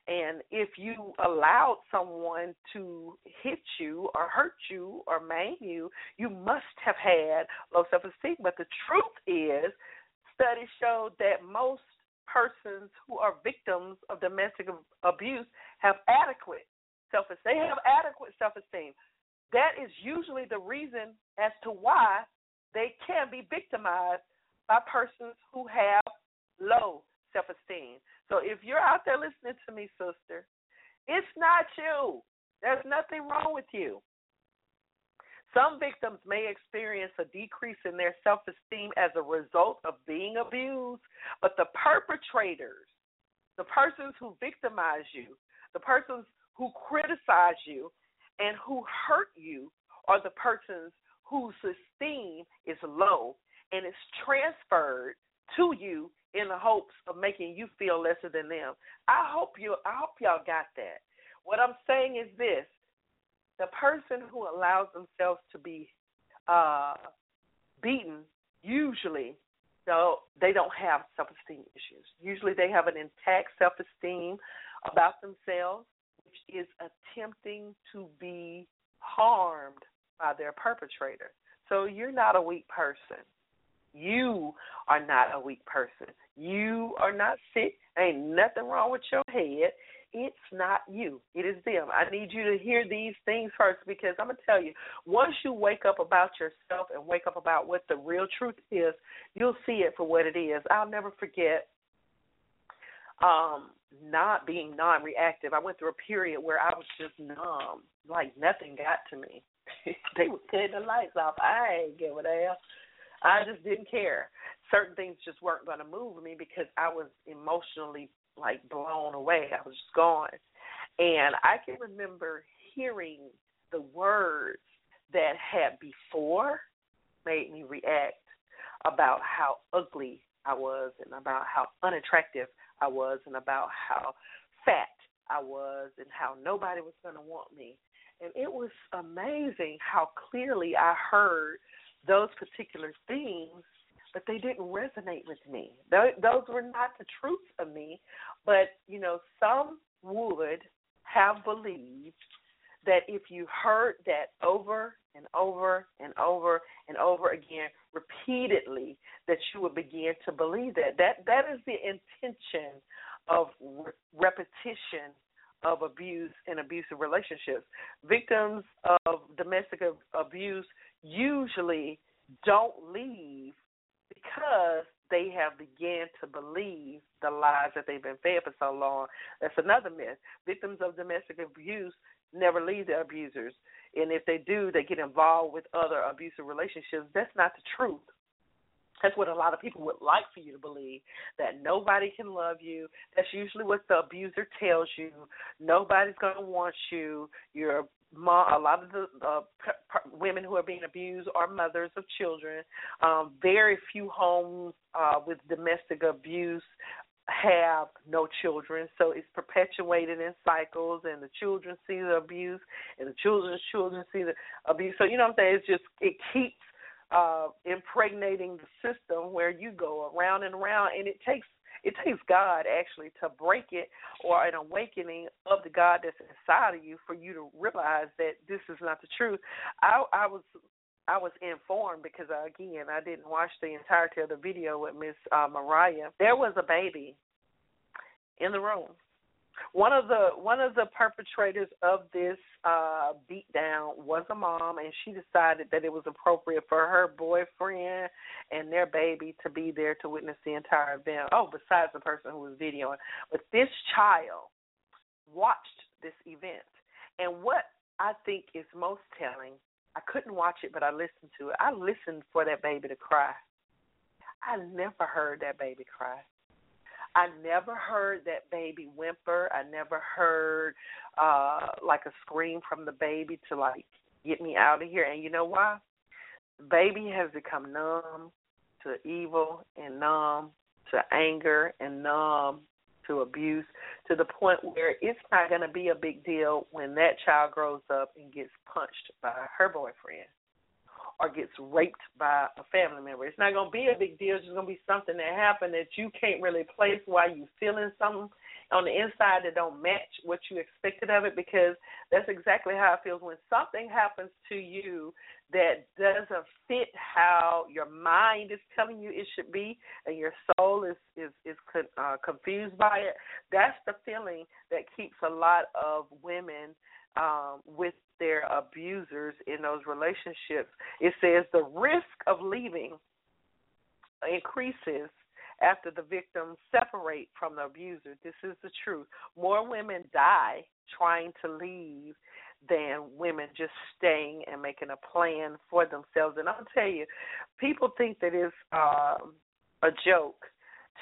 And if you allowed someone to hit you or hurt you or maim you, you must have had low self esteem. But the truth is, studies show that most persons who are victims of domestic abuse have adequate self esteem. They have adequate self esteem that is usually the reason as to why they can be victimized by persons who have low self esteem. So if you're out there listening to me, sister, it's not you. There's nothing wrong with you. Some victims may experience a decrease in their self esteem as a result of being abused, but the perpetrators, the persons who victimize you, the persons who criticize you, and who hurt you are the persons whose esteem is low and it's transferred to you in the hopes of making you feel lesser than them. I hope you I hope y'all got that. What I'm saying is this the person who allows themselves to be uh, beaten usually though they don't have self esteem issues. Usually they have an intact self esteem about themselves which is attempting to be harmed by their perpetrator. So you're not a weak person. You are not a weak person. You are not sick. Ain't nothing wrong with your head. It's not you. It is them. I need you to hear these things first because I'm going to tell you, once you wake up about yourself and wake up about what the real truth is, you'll see it for what it is. I'll never forget um not being non reactive. I went through a period where I was just numb. Like nothing got to me. they were cutting the lights off. I ain't give a damn. I just didn't care. Certain things just weren't gonna move me because I was emotionally like blown away. I was just gone. And I can remember hearing the words that had before made me react about how ugly I was and about how unattractive I was and about how fat I was and how nobody was going to want me. And it was amazing how clearly I heard those particular things, but they didn't resonate with me. Those were not the truth of me, but you know, some would have believed that if you heard that over and over and over and over again repeatedly that you would begin to believe that that that is the intention of re- repetition of abuse and abusive relationships victims of domestic abuse usually don't leave because they have began to believe the lies that they've been fed for so long. That's another myth. Victims of domestic abuse never leave their abusers. And if they do, they get involved with other abusive relationships. That's not the truth. That's what a lot of people would like for you to believe that nobody can love you. That's usually what the abuser tells you. Nobody's going to want you. You're a lot of the uh, women who are being abused are mothers of children. Um, very few homes uh, with domestic abuse have no children, so it's perpetuated in cycles, and the children see the abuse, and the children's children see the abuse. So you know what I'm saying? It's just it keeps uh, impregnating the system where you go around and around, and it takes it takes God actually to break it or an awakening of the God that's inside of you for you to realize that this is not the truth. I, I was I was informed because uh, again I didn't watch the entirety of the video with Miss uh, Myriah. There was a baby in the room one of the one of the perpetrators of this uh beatdown was a mom and she decided that it was appropriate for her boyfriend and their baby to be there to witness the entire event. Oh, besides the person who was videoing. But this child watched this event. And what I think is most telling, I couldn't watch it but I listened to it. I listened for that baby to cry. I never heard that baby cry. I never heard that baby whimper. I never heard uh like a scream from the baby to like get me out of here. And you know why? The Baby has become numb to evil and numb to anger and numb to abuse to the point where it's not going to be a big deal when that child grows up and gets punched by her boyfriend or gets raped by a family member. It's not going to be a big deal. It's just going to be something that happened that you can't really place why you feeling something on the inside that don't match what you expected of it because that's exactly how it feels when something happens to you that doesn't fit how your mind is telling you it should be and your soul is is is con, uh, confused by it that's the feeling that keeps a lot of women um, with their abusers in those relationships. It says the risk of leaving increases after the victims separate from the abuser. This is the truth. More women die trying to leave than women just staying and making a plan for themselves. And I'll tell you, people think that it's um, a joke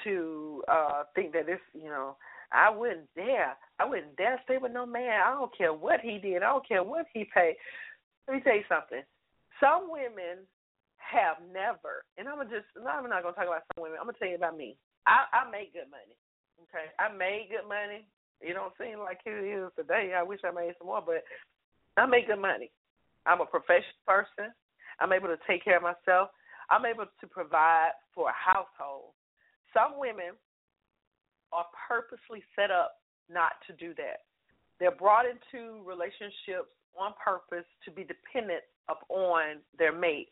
to uh think that it's you know I wouldn't dare. I wouldn't dare stay with no man. I don't care what he did. I don't care what he paid. Let me tell you something. Some women have never, and I'm just, I'm not gonna talk about some women. I'm gonna tell you about me. I, I make good money. Okay, I made good money. It don't seem like it is today. I wish I made some more, but I make good money. I'm a professional person. I'm able to take care of myself. I'm able to provide for a household. Some women are purposely set up not to do that. They're brought into relationships on purpose to be dependent upon their mate.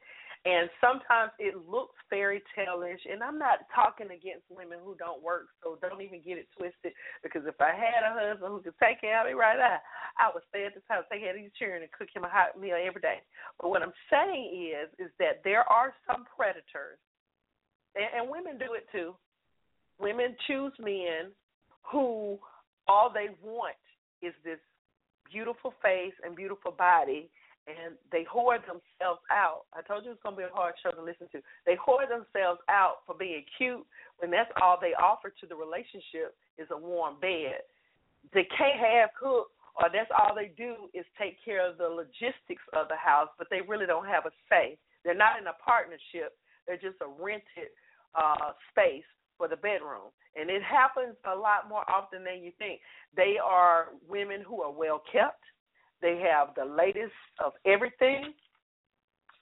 And sometimes it looks fairy tale-ish, and I'm not talking against women who don't work, so don't even get it twisted. Because if I had a husband who could take care of me right now, I would stay at this house, take care of these children, and cook him a hot meal every day. But what I'm saying is, is that there are some predators, and, and women do it too women choose men who all they want is this beautiful face and beautiful body and they hoard themselves out. I told you it's gonna be a hard show to listen to. They hoard themselves out for being cute when that's all they offer to the relationship is a warm bed. They can't have cook or that's all they do is take care of the logistics of the house, but they really don't have a say. They're not in a partnership. They're just a rented uh space for the bedroom. And it happens a lot more often than you think. They are women who are well kept. They have the latest of everything.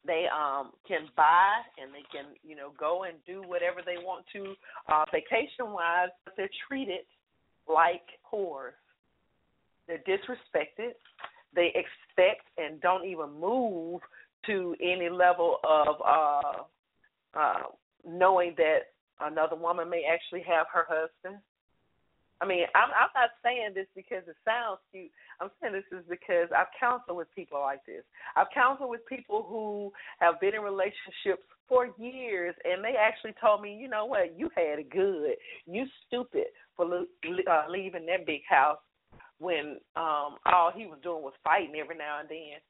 They um can buy and they can, you know, go and do whatever they want to uh vacation wise, but they're treated like whores. They're disrespected. They expect and don't even move to any level of uh uh knowing that Another woman may actually have her husband. I mean, I'm I'm not saying this because it sounds cute. I'm saying this is because I've counseled with people like this. I've counseled with people who have been in relationships for years, and they actually told me, you know what, you had it good. You stupid for uh, leaving that big house when um all he was doing was fighting every now and then.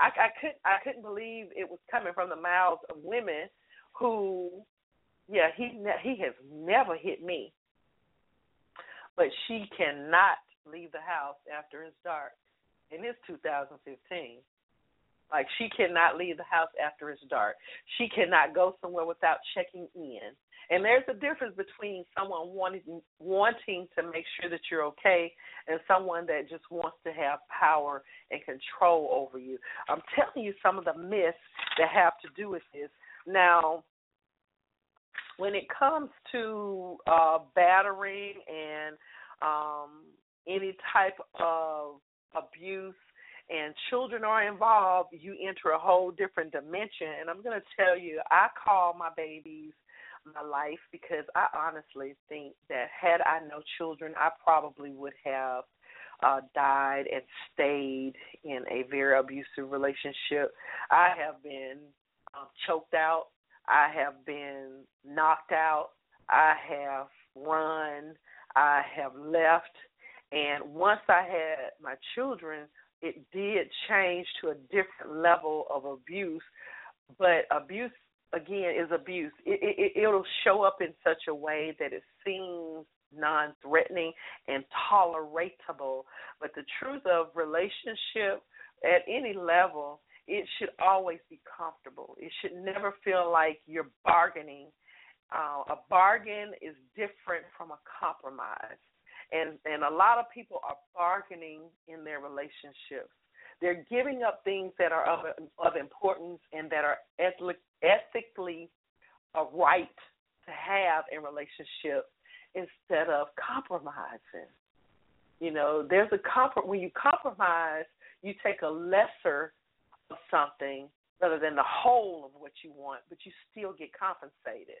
I, I couldn't I couldn't believe it was coming from the mouths of women who, yeah, he ne- he has never hit me, but she cannot leave the house after it's dark, and it's 2015. Like she cannot leave the house after it's dark. She cannot go somewhere without checking in. And there's a difference between someone wanting wanting to make sure that you're okay and someone that just wants to have power and control over you. I'm telling you some of the myths that have to do with this. Now, when it comes to uh battering and um any type of abuse and children are involved, you enter a whole different dimension. And I'm going to tell you, I call my babies my life because I honestly think that had I no children, I probably would have uh died and stayed in a very abusive relationship. I have been um, choked out. I have been knocked out. I have run. I have left. And once I had my children, it did change to a different level of abuse. But abuse again is abuse. It, it it'll show up in such a way that it seems non-threatening and tolerable. But the truth of relationship at any level, it should always be comfortable. It should never feel like you're bargaining. Uh, a bargain is different from a compromise and and a lot of people are bargaining in their relationships. They're giving up things that are of of importance and that are ethically a right to have in relationships instead of compromising. You know, there's a compr when you compromise, you take a lesser something rather than the whole of what you want, but you still get compensated.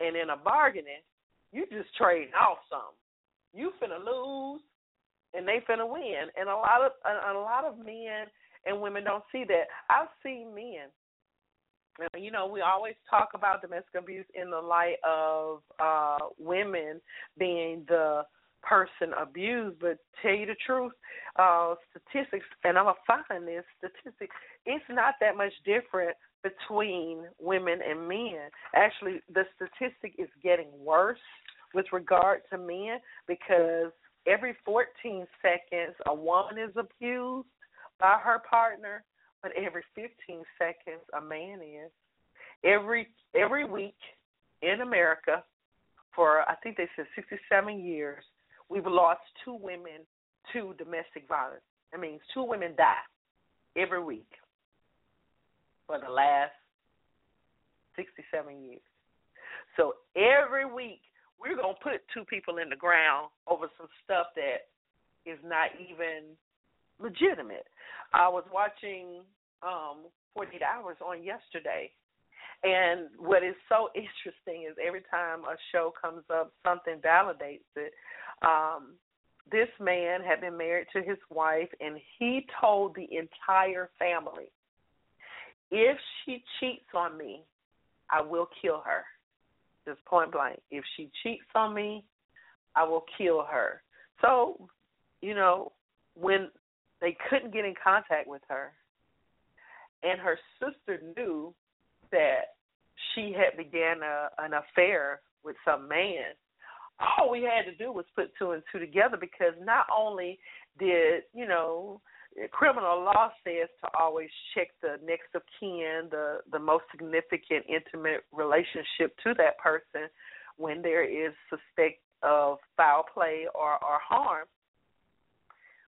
And in a bargaining, you just trade off some you finna lose and they finna win. And a lot of a, a lot of men and women don't see that. I've seen men. You know, we always talk about domestic abuse in the light of uh women being the person abused, but tell you the truth, uh statistics and I'm gonna find this statistic, it's not that much different between women and men. Actually the statistic is getting worse with regard to men because every 14 seconds a woman is abused by her partner, but every 15 seconds a man is. Every every week in America for I think they said 67 years, we've lost two women to domestic violence. That means two women die every week for the last 67 years. So every week we're gonna put two people in the ground over some stuff that is not even legitimate. I was watching um 48 Hours on yesterday, and what is so interesting is every time a show comes up, something validates it. Um, this man had been married to his wife, and he told the entire family, if she cheats on me, I will kill her just point blank. If she cheats on me, I will kill her. So, you know, when they couldn't get in contact with her, and her sister knew that she had began a, an affair with some man, all we had to do was put two and two together because not only did you know criminal law says to always check the next of kin, the the most significant intimate relationship to that person when there is suspect of foul play or or harm.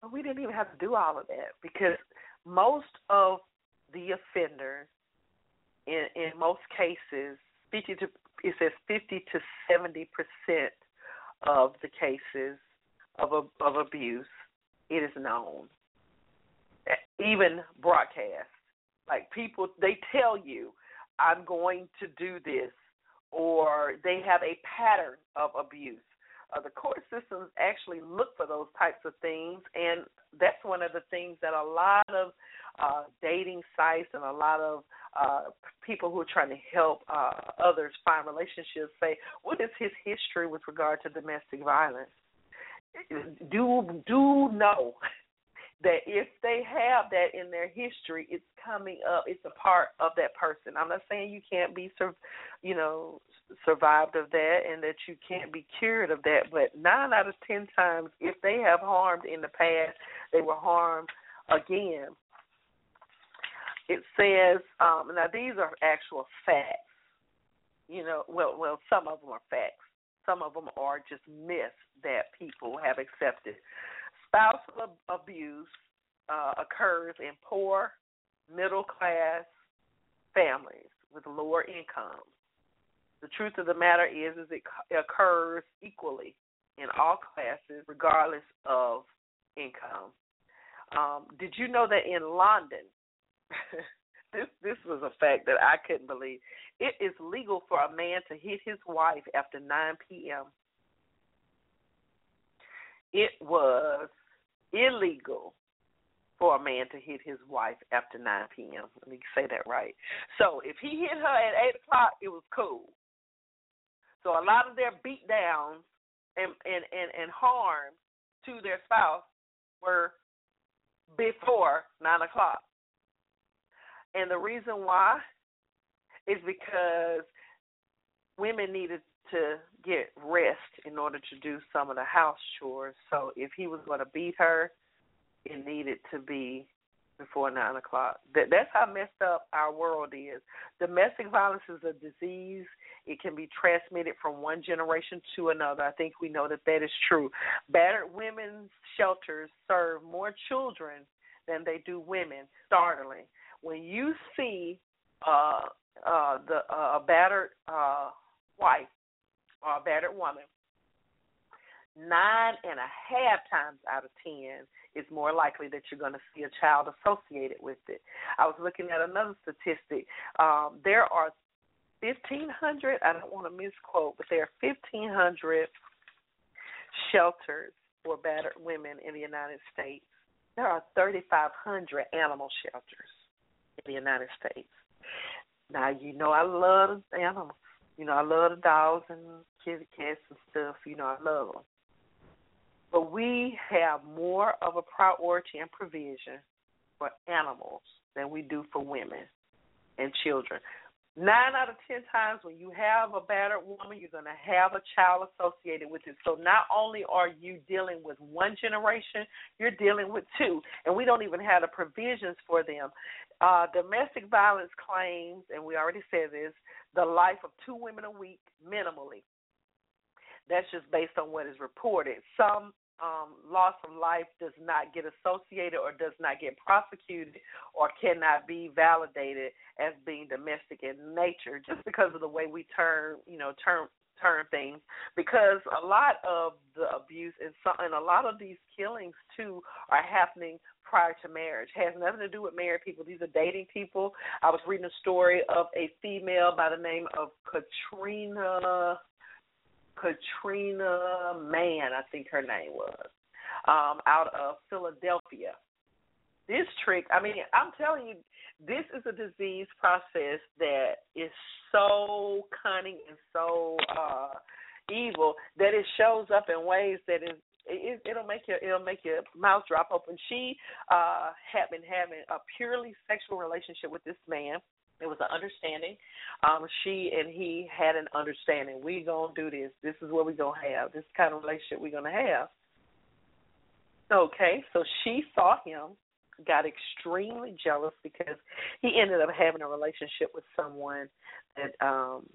But we didn't even have to do all of that because most of the offenders, in in most cases, fifty to it says fifty to seventy percent of the cases of of abuse, it is known even broadcast. Like people, they tell you, I'm going to do this, or they have a pattern of abuse. Uh, the court systems actually look for those types of things, and that's one of the things that a lot of uh, dating sites and a lot of uh, people who are trying to help uh, others find relationships say, what is his history with regard to domestic violence? Do do know that if they have that in their history, it's coming up. It's a part of that person. I'm not saying you can't be, you know, survived of that and that you can't be cured of that, but nine out of ten times, if they have harmed in the past, they were harmed again. It says, um, now these are actual facts. You know, well, well, some of them are facts. Some of them are just myths that people have accepted spousal abuse uh, occurs in poor, middle class families with lower incomes. The truth of the matter is, is it occurs equally in all classes, regardless of income. Um, did you know that in London, this this was a fact that I couldn't believe. It is legal for a man to hit his wife after 9 p.m. It was illegal for a man to hit his wife after 9 p.m. Let me say that right. So if he hit her at 8 o'clock, it was cool. So a lot of their beat downs and, and, and, and harm to their spouse were before 9 o'clock. And the reason why is because women needed to get rest in order to do some of the house chores. So if he was going to beat her, it needed to be before nine o'clock. That that's how messed up our world is. Domestic violence is a disease. It can be transmitted from one generation to another. I think we know that that is true. Battered women's shelters serve more children than they do women. Startling. When you see uh, uh, the uh, a battered uh, wife or a battered woman, nine and a half times out of ten is more likely that you're going to see a child associated with it. I was looking at another statistic. Um, there are 1,500, I don't want to misquote, but there are 1,500 shelters for battered women in the United States. There are 3,500 animal shelters in the United States. Now, you know I love animals. You know, I love the dogs and kitty cats and stuff. You know, I love them. But we have more of a priority and provision for animals than we do for women and children. Nine out of ten times when you have a battered woman, you're going to have a child associated with it. So not only are you dealing with one generation, you're dealing with two. And we don't even have the provisions for them. Uh, domestic violence claims, and we already said this, the life of two women a week minimally. That's just based on what is reported. Some um, loss of life does not get associated or does not get prosecuted or cannot be validated as being domestic in nature just because of the way we turn, you know, turn turn things because a lot of the abuse and some and a lot of these killings too are happening prior to marriage. It has nothing to do with married people. These are dating people. I was reading a story of a female by the name of Katrina Katrina Mann, I think her name was, um, out of Philadelphia. This trick, I mean, I'm telling you, this is a disease process that is so cunning and so uh evil that it shows up in ways that is it, it'll make your it'll make your mouth drop open. She uh had been having a purely sexual relationship with this man. It was an understanding. Um, she and he had an understanding. We gonna do this. This is what we gonna have. This kind of relationship we gonna have. Okay, so she saw him, got extremely jealous because he ended up having a relationship with someone that um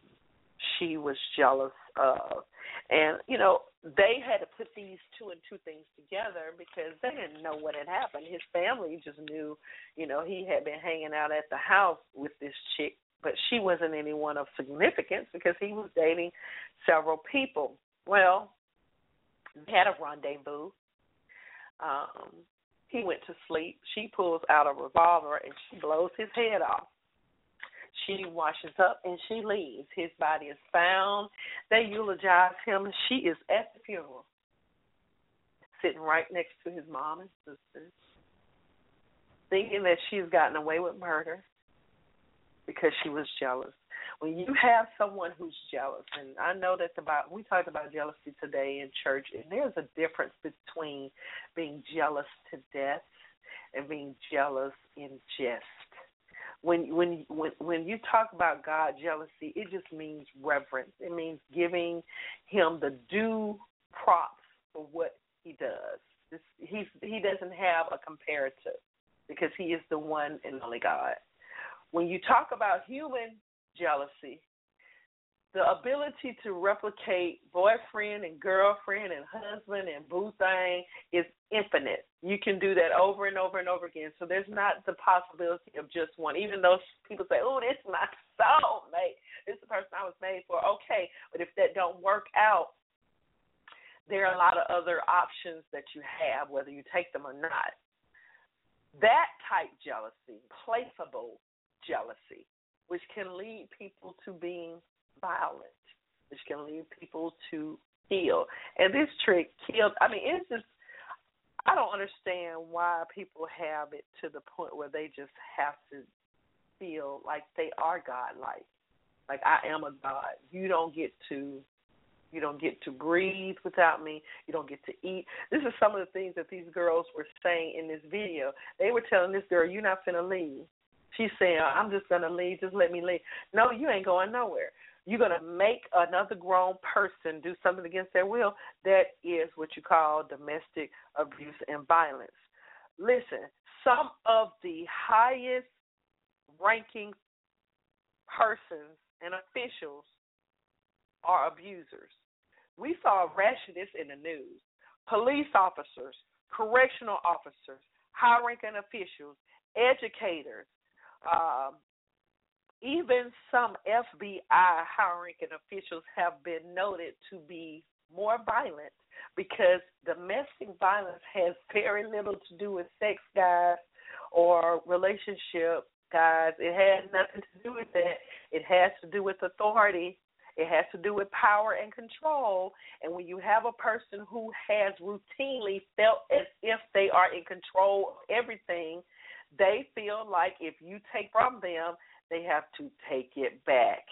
she was jealous of. And, you know, they had to put these two and two things together because they didn't know what had happened. His family just knew, you know, he had been hanging out at the house with this chick, but she wasn't anyone of significance because he was dating several people. Well, they had a rendezvous. Um, he went to sleep. She pulls out a revolver and she blows his head off. She washes up and she leaves. His body is found. They eulogize him. She is at the funeral, sitting right next to his mom and sisters, thinking that she's gotten away with murder. because she was jealous. When you have someone who's jealous, and I know that about we talked about jealousy today in church, and there's a difference between being jealous to death and being jealous in jest. When when when when you talk about God jealousy, it just means reverence. It means giving him the due props for what he does. This, he's he doesn't have a comparative because he is the one and only God. When you talk about human jealousy, the ability to replicate boyfriend and girlfriend and husband and boo thing is infinite. You can do that over and over and over again. So there's not the possibility of just one. Even though people say, "Oh, this is my soulmate. This is the person I was made for." Okay, but if that don't work out, there are a lot of other options that you have, whether you take them or not. That type jealousy, placeable jealousy, which can lead people to being violent, which can lead people to kill. And this trick killed. I mean, it's just. I don't understand why people have it to the point where they just have to feel like they are godlike. Like I am a god. You don't get to you don't get to breathe without me. You don't get to eat. This is some of the things that these girls were saying in this video. They were telling this girl, "You're not finna leave." She's saying, "I'm just gonna leave. Just let me leave." No, you ain't going nowhere. You're gonna make another grown person do something against their will. That is what you call domestic abuse and violence. Listen, some of the highest ranking persons and officials are abusers. We saw rashness in the news. Police officers, correctional officers, high ranking officials, educators, um, even some FBI high ranking officials have been noted to be more violent because domestic violence has very little to do with sex, guys, or relationship, guys. It has nothing to do with that. It has to do with authority it has to do with power and control. And when you have a person who has routinely felt as if they are in control of everything, they feel like if you take from them, they have to take it back.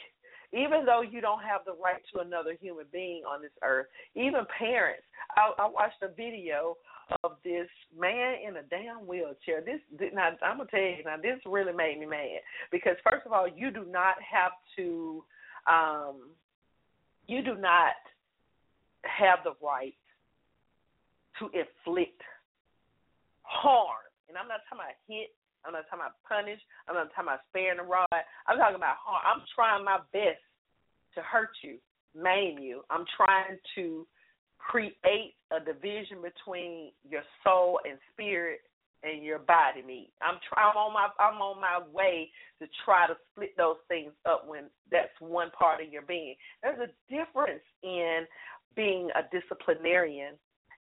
Even though you don't have the right to another human being on this earth, even parents. I, I watched a video of this man in a damn wheelchair. This, now I'm gonna tell you now, this really made me mad because first of all, you do not have to um, you do not have the right to inflict harm. And I'm not talking about hit. I'm not talking about punish. I'm not talking about sparing the rod. I'm talking about harm. I'm trying my best to hurt you, maim you. I'm trying to create a division between your soul and spirit and your body meat. I'm try, I'm on my I'm on my way to try to split those things up when that's one part of your being. There's a difference in being a disciplinarian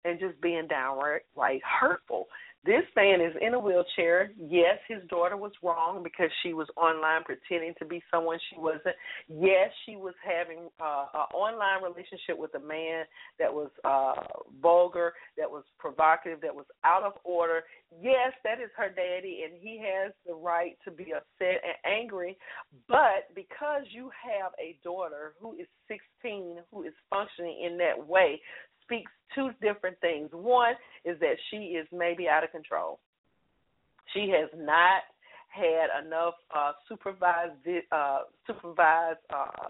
and just being downright like hurtful. This man is in a wheelchair. Yes, his daughter was wrong because she was online pretending to be someone she wasn't. Yes, she was having uh, an online relationship with a man that was uh, vulgar, that was provocative, that was out of order. Yes, that is her daddy, and he has the right to be upset and angry. But because you have a daughter who is 16, who is functioning in that way, speaks two different things. One is that she is maybe out of control. She has not had enough uh, supervised uh, supervised uh,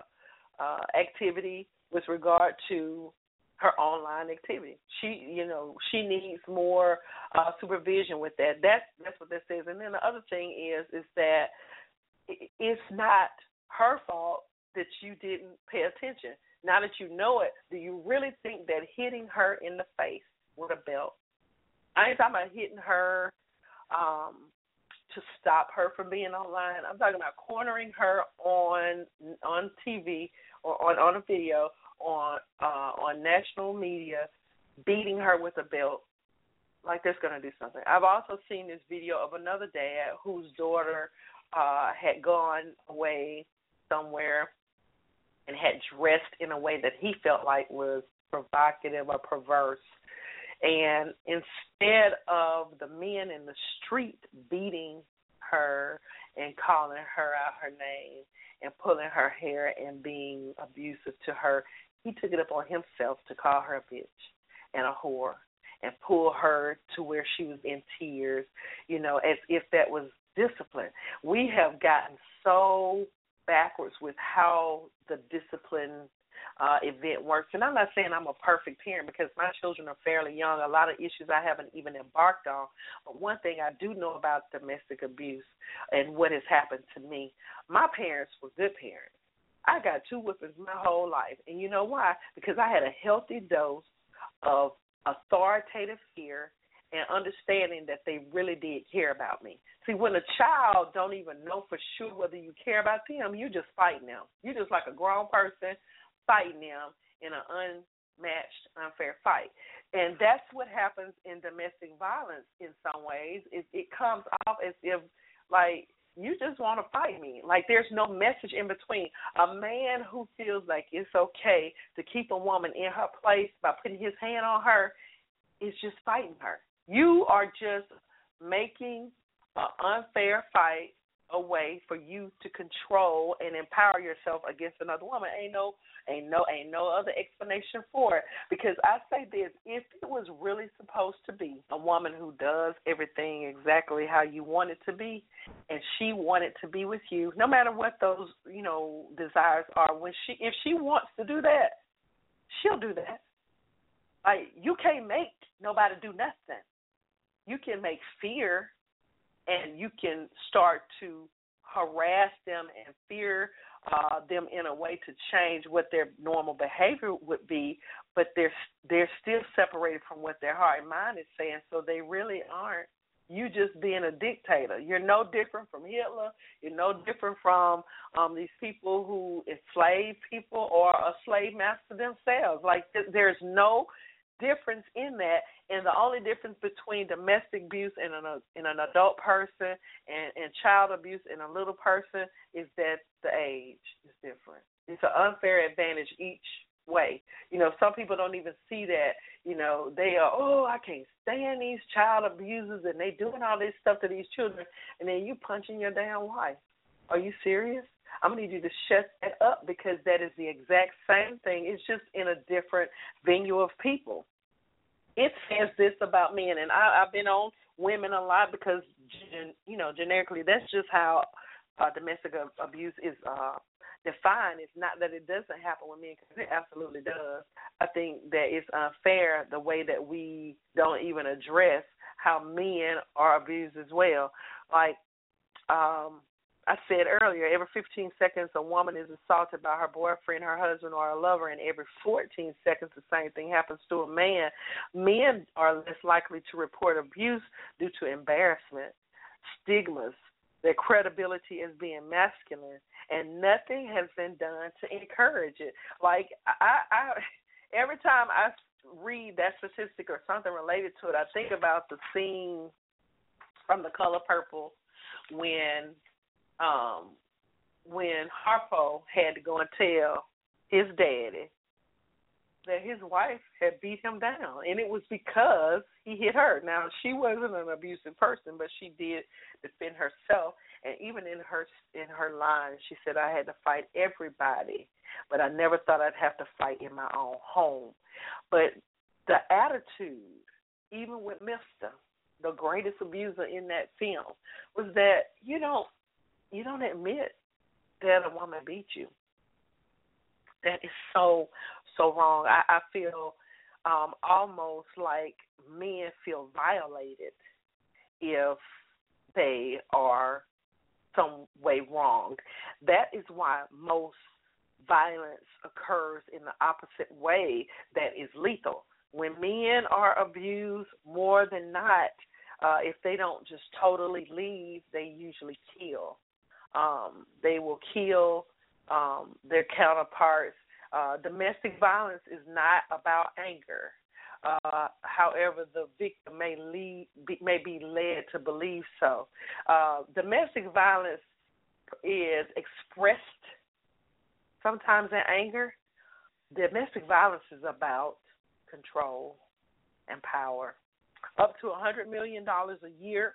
uh, activity with regard to her online activity. She, you know, she needs more uh, supervision with that. That's that's what that says. And then the other thing is is that it's not her fault that you didn't pay attention. Now that you know it, do you really think that hitting her in the face with a belt? I ain't talking about hitting her um, to stop her from being online. I'm talking about cornering her on on TV or on on a video on uh, on national media, beating her with a belt. Like that's gonna do something. I've also seen this video of another dad whose daughter uh, had gone away somewhere and had dressed in a way that he felt like was provocative or perverse. And instead of the men in the street beating her and calling her out her name and pulling her hair and being abusive to her. He took it upon himself to call her a bitch and a whore and pull her to where she was in tears, you know, as if that was discipline. We have gotten so backwards with how the discipline uh, event works. And I'm not saying I'm a perfect parent because my children are fairly young. A lot of issues I haven't even embarked on. But one thing I do know about domestic abuse and what has happened to me, my parents were good parents. I got two whippings my whole life. And you know why? Because I had a healthy dose of authoritative fear and understanding that they really did care about me. See, when a child don't even know for sure whether you care about them, you're just fighting them. You're just like a grown person fighting them in an unmatched, unfair fight. And that's what happens in domestic violence in some ways. It, it comes off as if, like, you just want to fight me. Like there's no message in between. A man who feels like it's okay to keep a woman in her place by putting his hand on her is just fighting her. You are just making an unfair fight a way for you to control and empower yourself against another woman. Ain't no ain't no ain't no other explanation for it. Because I say this, if it was really supposed to be a woman who does everything exactly how you want it to be and she wanted to be with you, no matter what those, you know, desires are, when she if she wants to do that, she'll do that. Like you can't make nobody do nothing. You can make fear and you can start to harass them and fear uh, them in a way to change what their normal behavior would be, but they're they're still separated from what their heart and mind is saying. So they really aren't. You just being a dictator. You're no different from Hitler. You're no different from um, these people who enslave people or a slave master themselves. Like th- there's no difference in that, and the only difference between domestic abuse in an in an adult person and, and child abuse in a little person is that the age is different. It's an unfair advantage each way. You know, some people don't even see that. You know, they are, oh, I can't stand these child abusers and they doing all this stuff to these children, and then you punching your damn wife. Are you serious? I'm gonna need you to shut that up because that is the exact same thing. It's just in a different venue of people. It says this about men, and I, I've been on women a lot because, you know, generically that's just how uh, domestic abuse is uh, defined. It's not that it doesn't happen with men, because it absolutely does. I think that it's unfair the way that we don't even address how men are abused as well. Like, um, I said earlier, every 15 seconds a woman is assaulted by her boyfriend, her husband, or a lover, and every 14 seconds the same thing happens to a man. Men are less likely to report abuse due to embarrassment, stigmas, their credibility as being masculine, and nothing has been done to encourage it. Like I, I every time I read that statistic or something related to it, I think about the scene from The Color Purple when um when Harpo had to go and tell his daddy that his wife had beat him down and it was because he hit her. Now she wasn't an abusive person, but she did defend herself and even in her in her line she said I had to fight everybody, but I never thought I'd have to fight in my own home. But the attitude even with Mister, the greatest abuser in that film, was that you don't you don't admit that a woman beat you. That is so so wrong. I, I feel um almost like men feel violated if they are some way wrong. That is why most violence occurs in the opposite way that is lethal. When men are abused more than not, uh, if they don't just totally leave, they usually kill. Um, they will kill um, their counterparts. Uh, domestic violence is not about anger. Uh, however, the victim may lead be, may be led to believe so. Uh, domestic violence is expressed sometimes in anger. Domestic violence is about control and power. Up to a hundred million dollars a year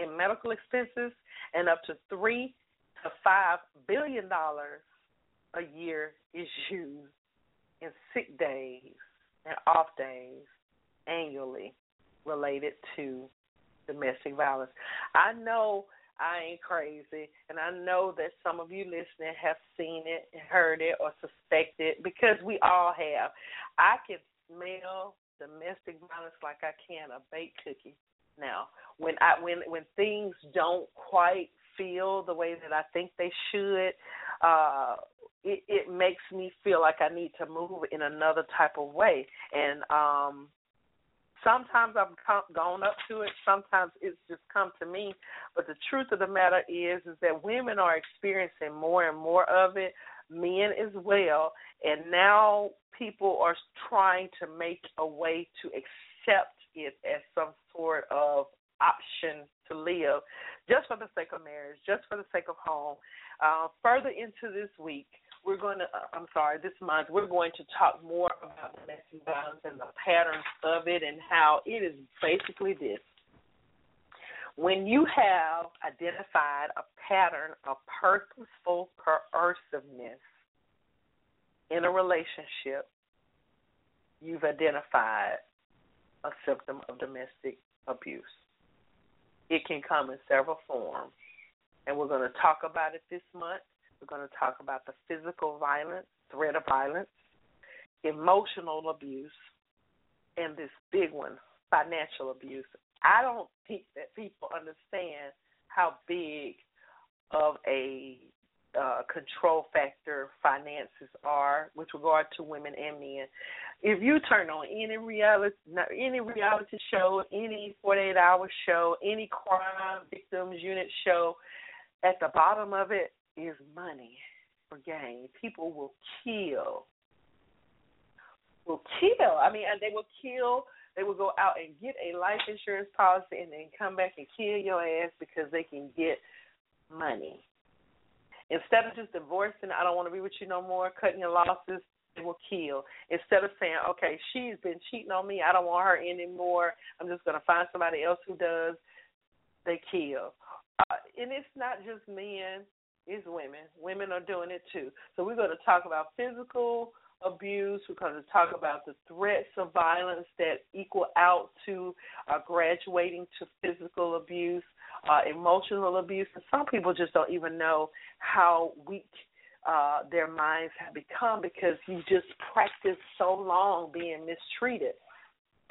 in medical expenses and up to three to five billion dollars a year is used in sick days and off days annually related to domestic violence. I know I ain't crazy, and I know that some of you listening have seen it, heard it, or suspect it because we all have. I can smell domestic violence like I can a baked cookie. Now, when I when when things don't quite feel the way that I think they should, uh, it, it makes me feel like I need to move in another type of way. And um, sometimes I've come, gone up to it. Sometimes it's just come to me. But the truth of the matter is, is that women are experiencing more and more of it. Men as well. And now people are trying to make a way to accept it as some sort of option to live just for the sake of marriage, just for the sake of home. Uh, further into this week, we're going to, uh, I'm sorry, this month, we're going to talk more about domestic violence and the patterns of it and how it is basically this. When you have identified a pattern of purposeful coerciveness in a relationship, you've identified a symptom of domestic abuse. It can come in several forms, and we're going to talk about it this month. We're going to talk about the physical violence, threat of violence, emotional abuse, and this big one, financial abuse. I don't think that people understand how big of a uh, control factor finances are with regard to women and men. If you turn on any reality, any reality show, any 48 hour show, any crime victims unit show, at the bottom of it is money for gain. People will kill. Will kill. I mean, they will kill. They will go out and get a life insurance policy and then come back and kill your ass because they can get money. Instead of just divorcing, I don't want to be with you no more, cutting your losses, they will kill. Instead of saying, okay, she's been cheating on me, I don't want her anymore, I'm just going to find somebody else who does, they kill. Uh, and it's not just men, it's women. Women are doing it too. So we're going to talk about physical abuse. We're going to talk about the threats of violence that equal out to uh, graduating to physical abuse, uh, emotional abuse. And some people just don't even know how weak uh, their minds have become because you just practiced so long being mistreated.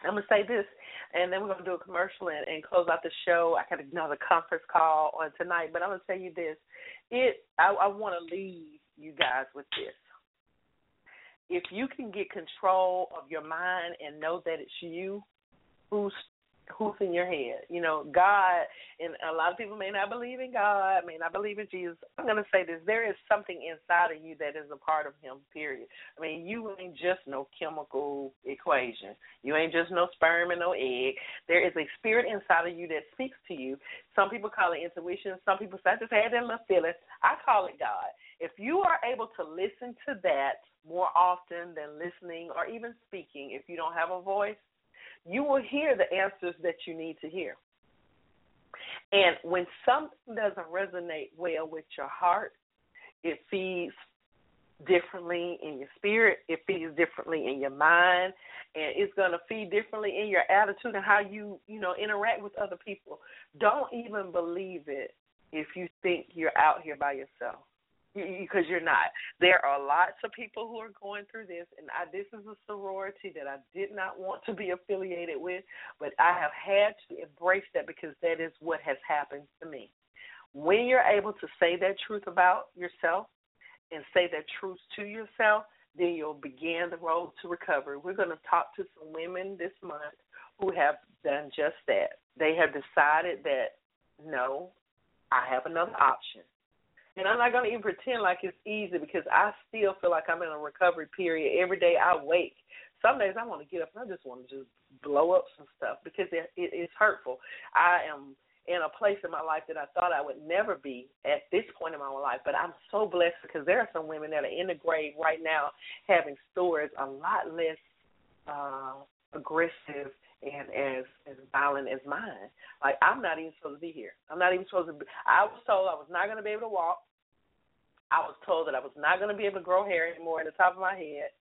I'm gonna say this, and then we're gonna do a commercial and, and close out the show. I got another conference call on tonight, but I'm gonna tell you this: it. I, I want to leave you guys with this if you can get control of your mind and know that it's you who's who's in your head. You know, God, and a lot of people may not believe in God, may not believe in Jesus. I'm going to say this there is something inside of you that is a part of Him, period. I mean, you ain't just no chemical equation. You ain't just no sperm and no egg. There is a spirit inside of you that speaks to you. Some people call it intuition. Some people say, I just had that little feeling. I call it God. If you are able to listen to that, more often than listening or even speaking if you don't have a voice, you will hear the answers that you need to hear. And when something doesn't resonate well with your heart, it feeds differently in your spirit, it feeds differently in your mind, and it's going to feed differently in your attitude and how you, you know, interact with other people. Don't even believe it if you think you're out here by yourself because you're not. There are lots of people who are going through this, and I, this is a sorority that I did not want to be affiliated with, but I have had to embrace that because that is what has happened to me. When you're able to say that truth about yourself and say that truth to yourself, then you'll begin the road to recovery. We're going to talk to some women this month who have done just that. They have decided that no, I have another option and I'm not going to even pretend like it's easy because I still feel like I'm in a recovery period. Every day I wake. Some days I want to get up and I just want to just blow up some stuff because it, it, it is hurtful. I am in a place in my life that I thought I would never be at this point in my life. But I'm so blessed because there are some women that are in the grave right now having stories a lot less uh, aggressive and as as violent as mine. Like I'm not even supposed to be here. I'm not even supposed to. Be, I was told I was not going to be able to walk. I was told that I was not going to be able to grow hair anymore in the top of my head.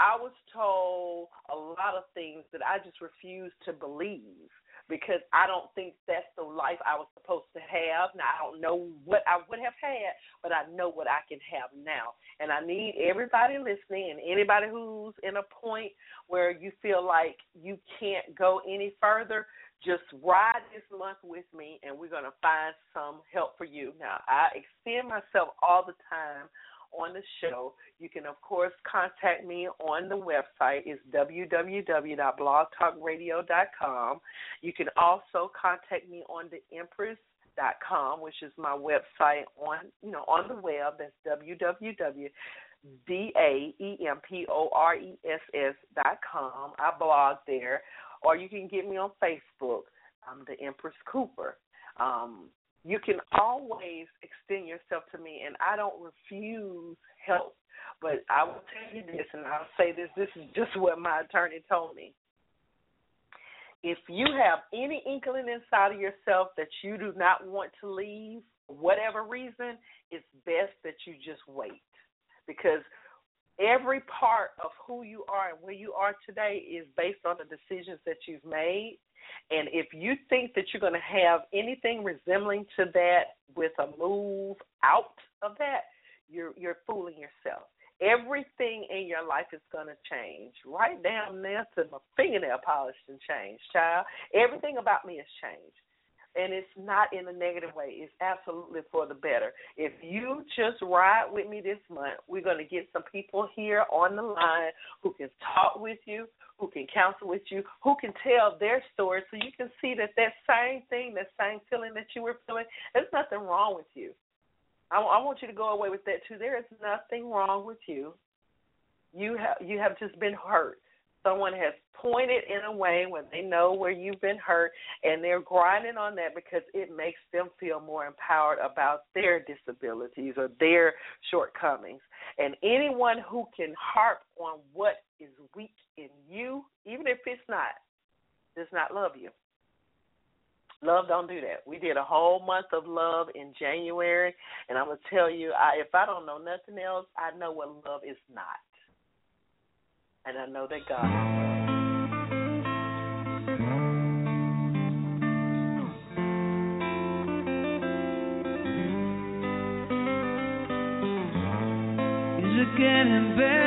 I was told a lot of things that I just refused to believe because I don't think that's the life I was supposed to have. Now I don't know what I would have had, but I know what I can have now. And I need everybody listening and anybody who's in a point where you feel like you can't go any further, just ride this month with me and we're going to find some help for you. Now, I extend myself all the time on the show. You can, of course, contact me on the website. It's www.blogtalkradio.com. You can also contact me on the Empress dot com, which is my website on you know on the web. That's www d a e m p o r e s s dot com. I blog there, or you can get me on Facebook. I'm the Empress Cooper. Um, you can always extend yourself to me, and I don't refuse help. But I will tell you this, and I'll say this this is just what my attorney told me. If you have any inkling inside of yourself that you do not want to leave, whatever reason, it's best that you just wait. Because every part of who you are and where you are today is based on the decisions that you've made and if you think that you're going to have anything resembling to that with a move out of that, you're you're fooling yourself. Everything in your life is going to change. Right down there to my fingernail polish and change, child. Everything about me has changed and it's not in a negative way. It's absolutely for the better. If you just ride with me this month, we're going to get some people here on the line who can talk with you, who can counsel with you, who can tell their story so you can see that that same thing, that same feeling that you were feeling, there's nothing wrong with you. I, I want you to go away with that too. There is nothing wrong with you. You have you have just been hurt someone has pointed in a way when they know where you've been hurt and they're grinding on that because it makes them feel more empowered about their disabilities or their shortcomings. And anyone who can harp on what is weak in you, even if it's not, does not love you. Love don't do that. We did a whole month of love in January, and I'm gonna tell you, I, if I don't know nothing else, I know what love is not and I know that God. Is it getting better?